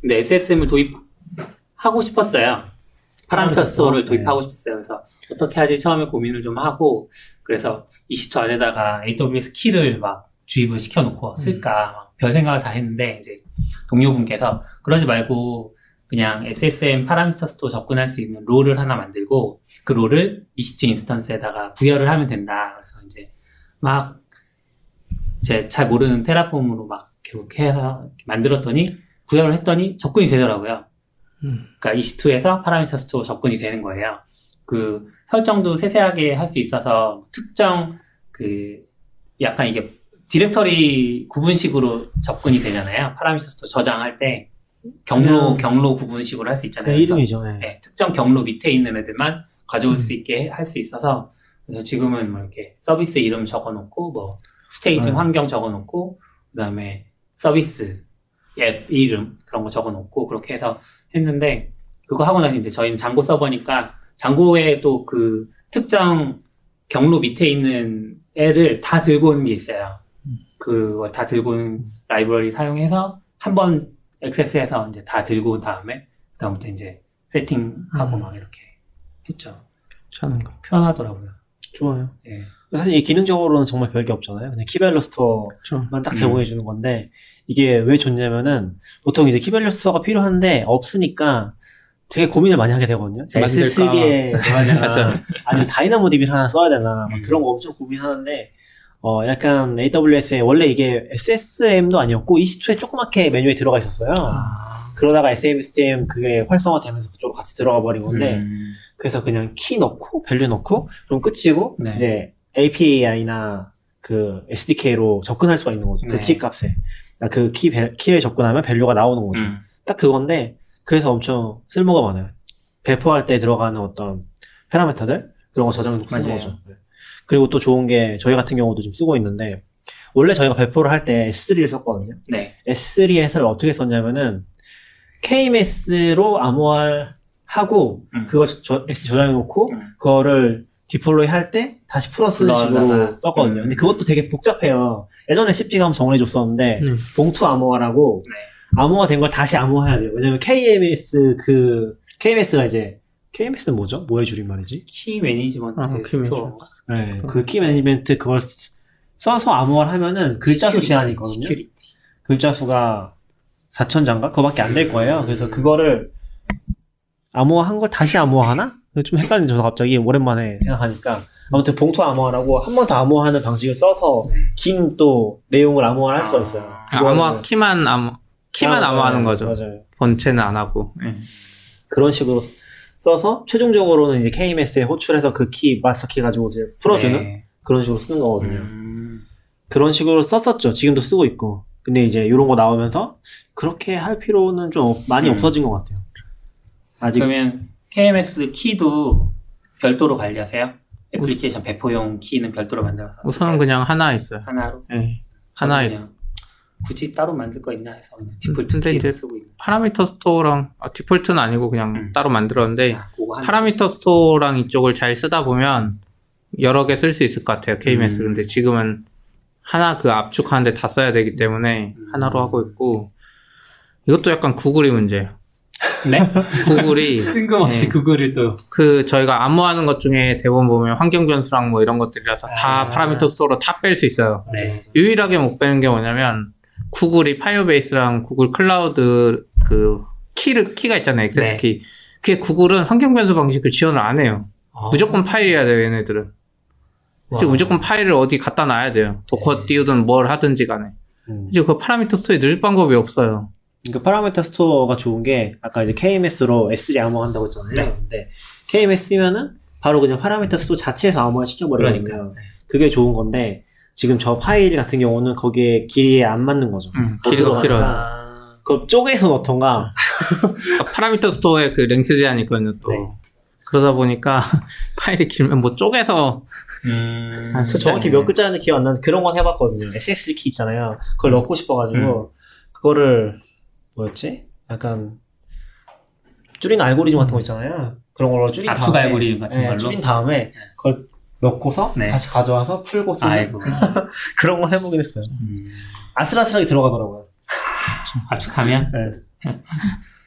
근데 SSM을 도입하고 싶었어요. Parameter Store를 Store? 도입하고 싶었어요. 그래서 어떻게 하지 처음에 고민을 좀 하고 그래서 EC2 안에다가 AWS 키를 막 주입을 시켜놓고 쓸까 막 별 생각을 다 했는데 이제 동료분께서 그러지 말고 그냥 SSM Parameter Store 접근할 수 있는 role을 하나 만들고 그 role을 EC2 instance에다가 부여를 하면 된다. 그래서 이제 막 제 잘 모르는 Terraform으로 막 이렇게 해서 만들었더니 부여를 했더니 접근이 되더라고요. 그러니까 EC2에서 Parameter Store 접근이 되는 거예요. 그 설정도 세세하게 할 수 있어서 특정 그 약간 이게 디렉터리 구분식으로 접근이 되잖아요. Parameter Store 저장할 때 경로 그냥- 경로 구분식으로 할수그 있잖아요. 그래서 이름이죠. 네. 네, 특정 경로 밑에 있는 애들만 가져올 수 있게 할 수 있어서 그래서 지금은 뭐 이렇게 서비스 이름 적어놓고 뭐 스테이지 네. 환경 적어놓고 그다음에 서비스 앱 이름 그런 거 적어놓고 그렇게 해서 했는데 그거 하고 나서 이제 저희는 장고 서버니까 장고에 또그 특정 경로 밑에 있는 애를 다 들고 오는 게 있어요. 그걸 다 들고 오는 라이브러리 사용해서 한 번 액세스해서 이제 다 들고 온 다음에 그다음부터 이제 세팅하고 음. 막 이렇게 했죠. 괜찮은 거. 편하더라고요. 좋아요. 예. 사실 이 기능적으로는 정말 별게 없잖아요. 그냥 key-value store만 그렇죠. 딱 음. 제공해 주는 건데 이게 왜 좋냐면은 보통 이제 key-value store가 필요한데 없으니까 되게 고민을 많이 하게 되거든요. 만들까? S3에 넣어야 되나. 아니면 DynamoDB를 하나 써야 되나 막 음. 그런 거 엄청 고민하는데 어 약간 AWS에 원래 이게 SSM도 아니었고 EC2에 조그맣게 메뉴에 들어가 있었어요. 아. 그러다가 SSM 그게 활성화되면서 그쪽으로 같이 들어가 버린 건데 음. 그래서 그냥 키 넣고 value 넣고 그럼 끝이고 네. 이제 API나 그 SDK로 접근할 수가 있는 거죠. 네. 그키 값에 그 키 키에 접근하면 value가 나오는 거죠. 음. 딱 그건데 그래서 엄청 쓸모가 많아요. 배포할 때 들어가는 어떤 파라미터들 그런 거 저장해 놓고 쓰는. 거죠. 네. 그리고 또 좋은 게 저희 같은 경우도 지금 쓰고 있는데 원래 저희가 배포를 할 때 S3를 썼거든요. 네. S3에서 어떻게 썼냐면은 KMS로 암호화하고 음. 그걸 저, S 저장해 놓고 음. 그거를 deploy 할 때 다시 풀어 쓰는 식으로 불러다가. 썼거든요. 음. 근데 그것도 되게 복잡해요. 예전에 CP가 한번 정리해 줬었는데 음. 봉투 암호화라고 네. 암호화 된 걸 다시 암호화해야 돼요. 왜냐면 KMS 그 KMS가 이제 KMS는 뭐죠? 뭐의 줄임말이지? key management 아, key store. 네, 그 key management 그걸 써서 암호화를 하면은 글자 수 제한이 있거든요. security. 글자 수가 4천자인가? 그거밖에 안 될 거예요. 그래서 음. 그거를 암호화한 걸 다시 암호화하나? 좀 헷갈리는 저도 갑자기 오랜만에 생각하니까 아무튼 봉투 암호화라고 한 번 더 암호화하는 방식을 써서 네. 긴또 내용을 암호화할 수가 있어요. 아, 아, 암호화 키만 암호 키만 암호하는 거죠. 맞아요. 본체는 안 하고. 예. 그런 식으로 써서 최종적으로는 이제 KMS에 호출해서 그 키 마스터 키 가지고 이제 풀어주는 네. 그런 식으로 쓰는 거거든요. 음. 그런 식으로 썼었죠. 지금도 쓰고 있고. 근데 이제 이런 거 나오면서 그렇게 할 필요는 좀 없- 많이 음. 없어진 것 같아요. 아직 그러면 KMS 키도 별도로 관리하세요? 애플리케이션 배포용 키는 별도로 만들어서 우선은 그냥 하나 있어요. 하나로 네. 하나 있 그냥 굳이 따로 만들 거 있나 해서 그냥 디폴트 근데 키를 이제 쓰고 있는 Parameter Store랑 아, 디폴트는 아니고 그냥 음. 따로 만들었는데 아. Parameter Store랑 이쪽을 잘 쓰다 보면 여러 개 쓸 수 있을 것 같아요. KMS. 음. 근데 지금은 하나 그 압축하는데 다 써야 되기 때문에 음. 하나로 하고 있고 이것도 약간 구글이 문제예요. 네? 구글이 뜬금없이 네. 그거를 또그 저희가 암호하는 것 중에 대부분 보면 환경 변수랑 뭐 이런 것들이라서 다 아. Parameter Store로 다 뺄 수 있어요. 네. 유일하게 못 빼는 게 뭐냐면 구글이 Firebase랑 Google Cloud 그 키를 키가 있잖아요. 액세스 네. 키. 그게 구글은 환경 변수 방식을 지원을 안 해요. 어. 무조건 파일이어야 돼요, 얘네들은. 와. 지금 무조건 파일을 어디 갖다 놔야 돼요. Docker 네. 띄우든 뭘 하든지 간에. 음. 지금 그 Parameter Store에 넣을 방법이 없어요. 그러니까 Parameter Store가 좋은 게 아까 이제 KMS로 S3 암호 한다고 했잖아요. 네. 근데 KMS면은 바로 그냥 Parameter Store 자체에서 암호화 시켜버리거든요. 그러니까. 그게 좋은 건데 지금 저 파일 같은 경우는 거기에 길이에 안 맞는 거죠. 음, 못 길이가. 길어요. 아, 그걸 쪼개서 넣던가 그러니까 Parameter Store에 그 length 제한이 있거든요, 또. 네. 그러다 보니까 파일이 길면 뭐 쪼개서 음, 아, 정확히 몇 글자인지 기억 안 나는데 그런 건 해봤거든요. SSL 키 있잖아요. 그걸 넣고 싶어가지고 그거를 뭐였지? 약간 줄인 알고리즘 같은 거 있잖아요. 그런 걸로 줄인 압축 다음에 알고리즘 같은 네, 걸로? 줄인 다음에 그걸 넣고서 네. 다시 가져와서 풀고 쓰는 아이고. 그런 걸 해보긴 했어요. 음, 아슬아슬하게 들어가더라고요. 압축하면? 네.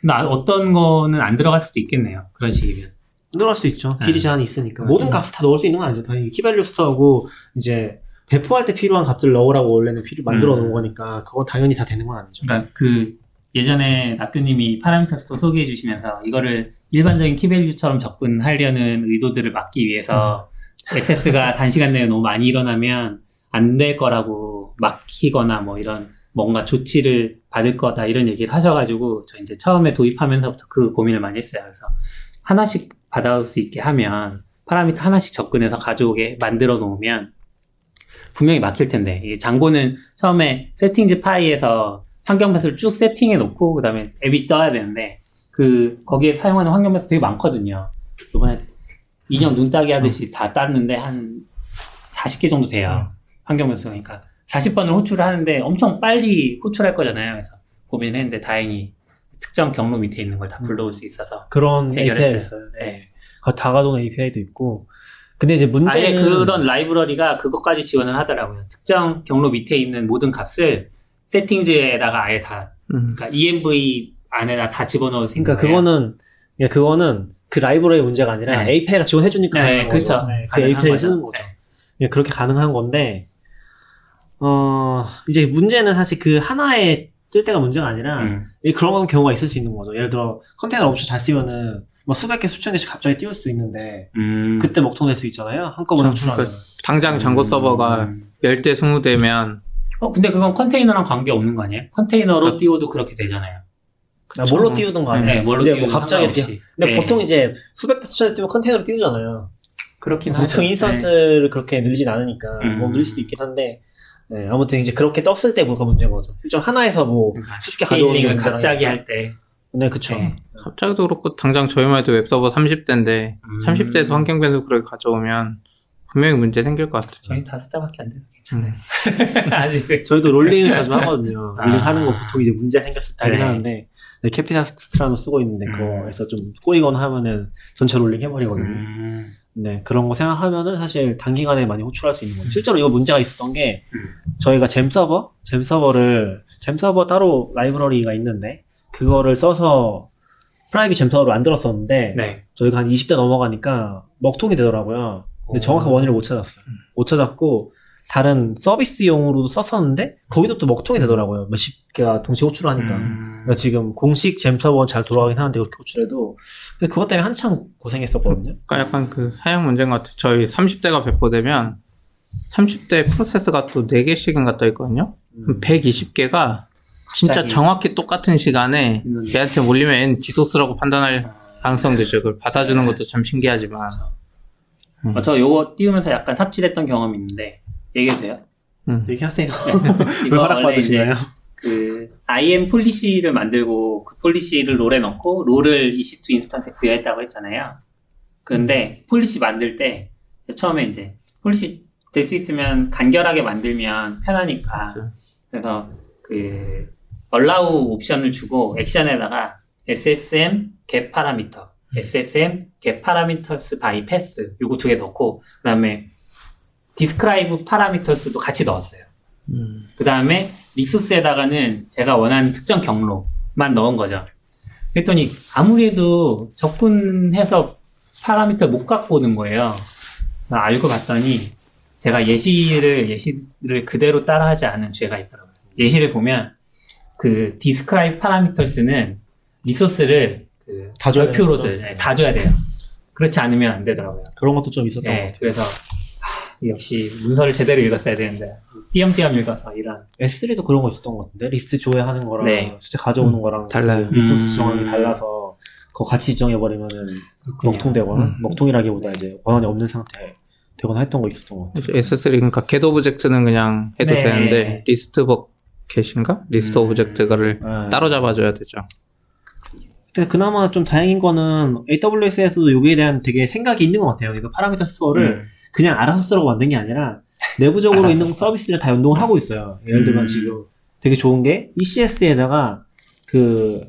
근데 아- 어떤 거는 안 들어갈 수도 있겠네요. 그런 식이면. 늘어날 수 있죠. 네. 길이 제한이 있으니까. 네. 모든 값을 다 넣을 수 있는 건 아니죠. 당연히 key-value store하고 이제 배포할 때 필요한 값들을 넣으라고 원래는 필요 만들어 놓은 음. 거니까 그건 당연히 다 되는 건 아니죠. 그러니까 그 예전에 낙교님이 Parameter Store 소개해 주시면서 이거를 일반적인 key-value처럼 접근하려는 의도들을 막기 위해서 액세스가 단시간 내에 너무 많이 일어나면 안 될 거라고 막히거나 뭐 이런 뭔가 조치를 받을 거다 이런 얘기를 하셔가지고 저 이제 처음에 도입하면서부터 그 고민을 많이 했어요. 그래서 하나씩 받아올 수 있게 하면 파라미터 하나씩 접근해서 가져오게 만들어 놓으면 분명히 막힐 텐데 이 장고는 처음에 세팅즈 파이에서 환경 배수를 쭉 세팅해 놓고 그다음에 앱이 떠야 되는데 그 거기에 사용하는 환경 배수 되게 많거든요. 인형 눈따기 하듯이 다 땄는데 한 40개 정도 돼요. 환경 배수가 그러니까 40번을 호출을 하는데 엄청 빨리 호출할 거잖아요. 그래서 고민했는데 다행히 특정 경로 밑에 있는 걸 다 불러올 수 있어서 그런 해결했어요. 네. 그 다가동 API도 있고. 근데 이제 문제는 아예 그런 라이브러리가 그것까지 지원을 하더라고요. 특정 경로 밑에 있는 모든 값을 세팅즈에다가 아예 다 음. 그러니까 ENV 안에다 다 집어넣을 수 있는 그러니까. 그거는 그러니까 그거는 그 라이브러리 문제가 아니라 네. API가 지원해 주니까 네. 그쵸. 네, 그 API. 쓰는 거죠. 예, 그렇게 가능한 건데 어 이제 문제는 사실 그 하나에 뜰 때가 문제가 아니라 음. 이 그런 경우가 있을 수 있는 거죠. 예를 들어 컨테이너 엄청 잘 쓰면은 뭐 수백 개 수천 개씩 갑자기 띄울 수도 있는데 음. 그때 먹통될 수 있잖아요. 한꺼번에. 호출하면. 당장 장고 서버가 음. 10대 20대면 어, 근데 그건 컨테이너랑 관계 없는 거 아니에요? 컨테이너로 그- 띄워도 그렇게 되잖아요. 나 뭘로 띄우든 간에 네, 뭘로 이제 띄우든 뭐 갑자기 상관없이. 근데 네. 보통 이제 수백 대 수천 대 띄우면 컨테이너로 띄우잖아요. 그렇긴 하죠. 보통 인스턴스를 그렇게 늘진 않으니까 음. 뭐늘 수도 있긴 한데 네, 아무튼 이제 그렇게 떴을 때 뭐가 문제인 거죠. 실전 하나에서 뭐 그러니까 쉽게 가져오는. 갑자기 할 때. 네, 그쵸. 네. 갑자기도 그렇고 당장 저희만 해도 웹서버 30대인데 음. 30대에서 환경 변수 그렇게 가져오면 분명히 문제 생길 것 같아요. 저희 다섯 대밖에 안 돼서 괜찮아요. 아직. 저희도 rolling을 자주 하거든요. 아. rolling 하는 거 보통 이제 문제 생겼을 때 하긴 네. 하는데 네, Capistrano 쓰고 있는데 음. 그거에서 좀 꼬이거나 하면은 전체 rolling 해버리거든요. 음. 네, 그런 거 생각하면은 사실 단기간에 많이 호출할 수 있는 거죠. 실제로 이거 문제가 있었던 게 음. 저희가 gem 서버, gem 서버를 gem 서버 따로 라이브러리가 있는데 그거를 써서 private gem 서버를 만들었었는데 네. 저희가 한 20대 넘어가니까 먹통이 되더라고요. 근데 오. 정확한 원인을 못 찾았어요. 못 찾았고 다른 서비스용으로도 썼었는데 거기도 또 먹통이 되더라고요. 몇십 개가 동시에 호출하니까. 음. 그러니까 지금 공식 gem 서버는 잘 돌아가긴 하는데 그렇게 호출해도 근데 그것 때문에 한참 고생했었거든요. 그러니까 약간 그 사양 문제인 것 같아요. 저희 30대가 배포되면 30대 프로세스가 또 4개씩인가 떠 있거든요. 그럼 120개가 진짜. 정확히 똑같은 시간에 음. 얘한테 몰리면 얘는 디도스라고 판단할 가능성도 있어요. 그걸 받아주는 것도 참 신기하지만. 음. 어, 저 요거 띄우면서 약간 삽질했던 경험이 있는데 얘기해도 돼요? 음. 얘기하세요. 이거 허락받으시나요? 그 IAM policy를 만들고 그 policy를 role에 넣고 role을 EC2 instance에 부여했다고 했잖아요. 근데 policy 만들 때 처음에 이제 policy 될 수 있으면 간결하게 만들면 편하니까 그렇죠. 그래서 그 allow 옵션을 주고 액션에다가 SSM get parameter, SSM get parameters by path 요거 두 개 넣고 그다음에 describe parameters도 같이 넣었어요. 음. 그 다음에 resource에다가는 제가 원하는 특정 경로만 넣은 거죠. 그랬더니 아무래도 접근해서 파라미터 못 갖고 오는 거예요. 나 알고 봤더니 제가 예시를 예시를 그대로 따라하지 않은 죄가 있더라고요. 예시를 보면 그 describe parameters는 리소스를 그다 줘야 되는 네, 다 줘야 돼요. 그렇지 않으면 안 되더라고요. 그런 것도 좀 있었던 것 네, 같아요. 그래서 하, 역시 문서를 제대로 읽었어야 되는데 띄엄띄엄 읽어서 이런 S3도 그런 거 있었던 것 같은데 리스트 조회하는 거랑 네. 숫자 가져오는 음, 거랑 달라요. 그 resource 음. 정하는 게 달라서 그거 같이 지정해버리면은 먹통되거나 음. 먹통이라기보다 이제 권한이 없는 상태 되거나 했던 거 있었던 것 같아요. S3 그러니까 get object는 그냥 해도 네. 되는데 list bucket인가? list 음. object를 네. 따로 잡아줘야 되죠. 근데 그나마 좀 다행인 거는 AWS에서도 여기에 대한 되게 생각이 있는 것 같아요. 이거 parameter store를 음. 그냥 알아서 쓰라고 만든 게 아니라 내부적으로 있는 써. 서비스를 다 연동을 하고 있어요. 예를 들면 음. 지금 되게 좋은 게 ECS에다가 그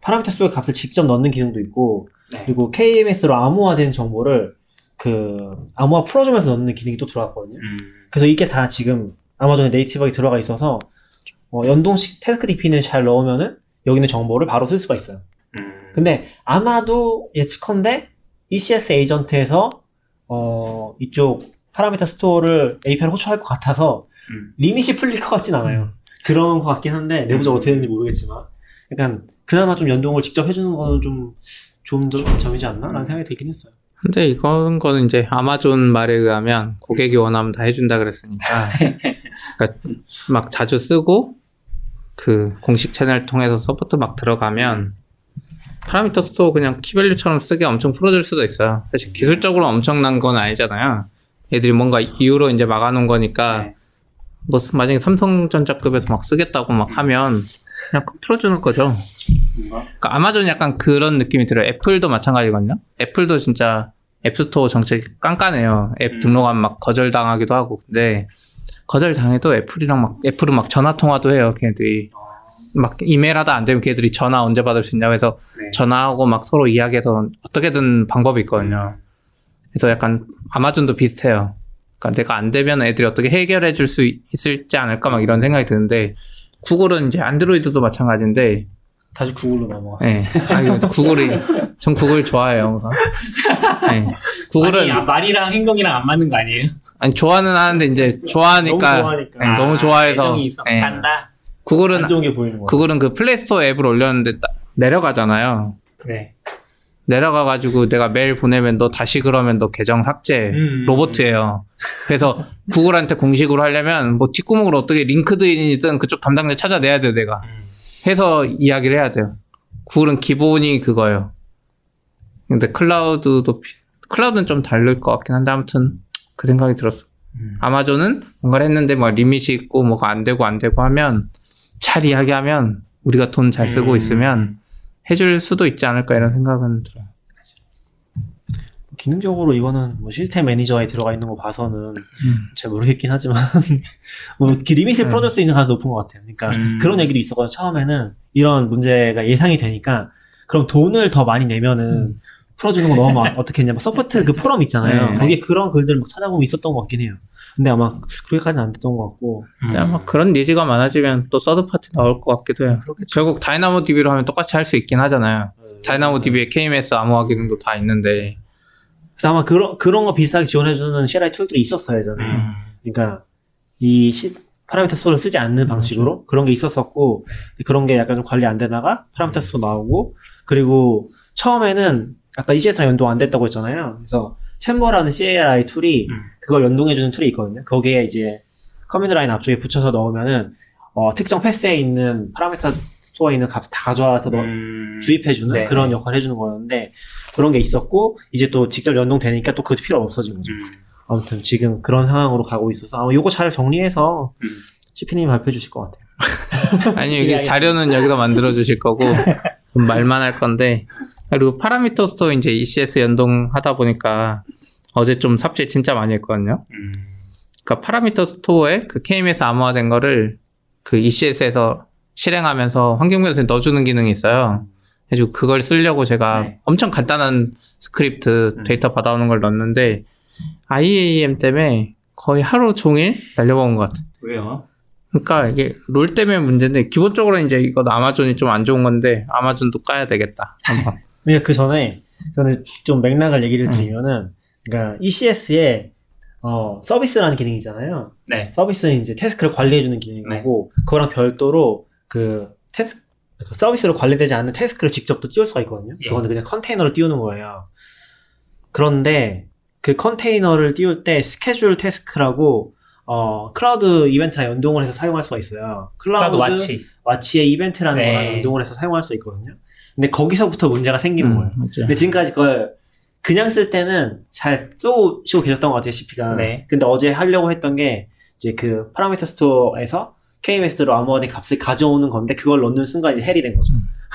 parameter store 값을 직접 넣는 기능도 있고 네. 그리고 KMS로 암호화된 정보를 그 암호화 풀어주면서 넣는 기능이 또 들어갔거든요. 음. 그래서 이게 다 지금 아마존에 native하게 들어가 있어서 어, 연동 시 task def는 잘 넣으면은 여기 있는 정보를 바로 쓸 수가 있어요. 음. 근데 아마도 예측컨대 ECS agent에서 어, 이쪽 parameter store를 API로 호출할 것 같아서 음. limit이 풀릴 것 같진 않아요. 그런 것 같긴 한데 내부적으로 어떻게 되는지 모르겠지만 약간 그나마 좀 연동을 직접 해주는 거는 좀 좋은 점- 점이지 않나? 라는 생각이 들긴 했어요. 근데 이건 거는 이제 아마존 말에 의하면 고객이 원하면 다 해준다 그랬으니까 그러니까 막 자주 쓰고 그 공식 채널 통해서 support 막 들어가면 parameter store 그냥 key-value처럼 쓰게 엄청 풀어줄 수도 있어요. 사실 기술적으로 엄청난 건 아니잖아요. 애들이 뭔가 이유로 이제 막아놓은 거니까 네. 뭐 만약에 삼성전자급에서 막 쓰겠다고 막 하면 그냥 풀어주는 거죠. 그러니까 아마존 약간 그런 느낌이 들어요. 애플도 마찬가지거든요. 애플도 진짜 앱스토어 정책이 깐깐해요. 앱 음. 등록하면 막 거절당하기도 하고. 근데 거절당해도 애플이랑 막 애플은 막 전화 통화도 해요. 걔네들이 막 이메일 하다 안 되면 걔네들이 전화 언제 받을 수 있냐고 해서 네. 전화하고 막 서로 이야기해서 어떻게든 방법이 있거든요. 그래서 약간 아마존도 비슷해요. 그러니까 내가 안 되면 애들이 어떻게 해결해 줄 수 있을지 않을까 막 이런 생각이 드는데 구글은 이제 안드로이드도 마찬가지인데 다시 구글로 넘어가. 네. 아, 구글이, 전 구글 좋아해요, 우선. 네. 구글은, 아니, 아, 말이랑 행동이랑 안 맞는 거 아니에요? 아니, 좋아는 하는데, 이제, 좋아하니까. 너무 좋아하니까. 네, 너무 좋아해서. 애정이 있어. 네. 간다. 구글은. 구글은 그 플레이스토어 앱을 올렸는데, 따- 내려가잖아요. 네. 내려가가지고 내가 메일 보내면 너 다시 그러면 너 계정 삭제. 음. 로봇이에요. 그래서 구글한테 공식으로 하려면, 뭐, 뒷구멍으로 어떻게 링크드인이든 그쪽 담당자 찾아내야 돼요, 내가. 음. 해서 이야기를 해야 돼요. 구글은 기본이 그거예요. 근데 클라우드도 비- 클라우드는 좀 다를 것 같긴 한데 아무튼 그 생각이 들었어. 음. 아마존은 뭔가를 했는데 뭐 리밋이 있고 뭐가 안 되고 안 되고 하면 잘 이야기하면 우리가 돈 잘 쓰고 음. 있으면 해줄 수도 있지 않을까 이런 생각은 들어요. 기능적으로 이거는 뭐 시스템 매니저에 들어가 있는 거 봐서는 음. 잘 모르겠긴 하지만 뭐 리밋을 음. 풀어줄 수 있는 가능성이 높은 것 같아요. 그러니까 음. 그런 얘기도 있었거든요. 처음에는 이런 문제가 예상이 되니까 그럼 돈을 더 많이 내면은 음. 풀어주는 거 너무 막 어떻게 했냐면 support 그 포럼 있잖아요. 네. 거기에 그런 글들 막 찾아보면 있었던 것 같긴 해요. 근데 아마 그렇게까지는 안 됐던 것 같고 근데 아마 그런 needs가 많아지면 또 third party 나올 것 같기도 해요. 결국 DynamoDB로 하면 똑같이 할 수 있긴 하잖아요. DynamoDB에 KMS 암호화 기능도 다 있는데 그래서 아마 그런 그런 거 비슷하게 지원해주는 CLI 툴들이 있었어요 예전에. 음. 그러니까 이 시, parameter store를 쓰지 않는 방식으로 그런 게 있었었고 그런 게 약간 좀 관리 안 되다가 parameter store 나오고 그리고 처음에는 아까 ECS랑 연동 안 됐다고 했잖아요. 그래서 Chamber라는 CLI 툴이 음. 그걸 연동해주는 툴이 있거든요. 거기에 이제 command line 앞쪽에 붙여서 넣으면은 어, 특정 패스에 있는 parameter store에 있는 값 다 가져와서 넣, 음. 주입해주는 네. 그런 역할을 해주는 거였는데 그런 게 있었고 이제 또 직접 연동되니까 또 그것도 필요 없어진 거죠. 음. 아무튼 지금 그런 상황으로 가고 있어서 아마 요거 잘 정리해서 음. CP님이 발표해 주실 것 같아요. 아니 이게 이해하겠습니다. 자료는 여기서 만들어 주실 거고 말만 할 건데 그리고 parameter store 이제 ECS 연동하다 보니까 어제 좀 삽질 진짜 많이 했거든요. 음. 그러니까 parameter store에 그 KMS 암호화된 거를 그 ECS에서 실행하면서 환경 변수에 넣어주는 기능이 있어요. 그래서 그걸 쓰려고 제가 네. 엄청 간단한 스크립트 음. 데이터 받아오는 걸 넣었는데 IAM 때문에 거의 하루 종일 날려먹은 것 같아요. 왜요? 그러니까 이게 롤 때문에 문제인데 기본적으로 이제 이거 아마존이 좀 안 좋은 건데 아마존도 까야 되겠다 한번. 그러니까 그 전에 저는 좀 맥락을 얘기를 드리면은 그러니까 ECS에 어, 서비스라는 기능이 있잖아요. 네. 서비스는 이제 태스크를 관리해주는 기능인 네. 그거랑 별도로 그 태스 그 서비스로 관리되지 않는 태스크를 직접 또 띄울 수가 있거든요. 예. 그거는 그냥 컨테이너를 띄우는 거예요. 그런데 그 컨테이너를 띄울 때 schedule task라고 어, cloud event랑 연동을 해서 사용할 수가 있어요. CloudWatch. Watch의 event라는 네. 거랑 연동을 해서 사용할 수 있거든요. 근데 거기서부터 문제가 생기는 음, 거예요. 맞죠. 근데 지금까지 그걸 그냥 쓸 때는 잘 쏘시고 계셨던 것 같아요, CP가. 네. 근데 어제 하려고 했던 게 이제 그 parameter store에서 KMS로 암호화된 값을 가져오는 건데 그걸 넣는 순간 이제 hell이 된 거죠.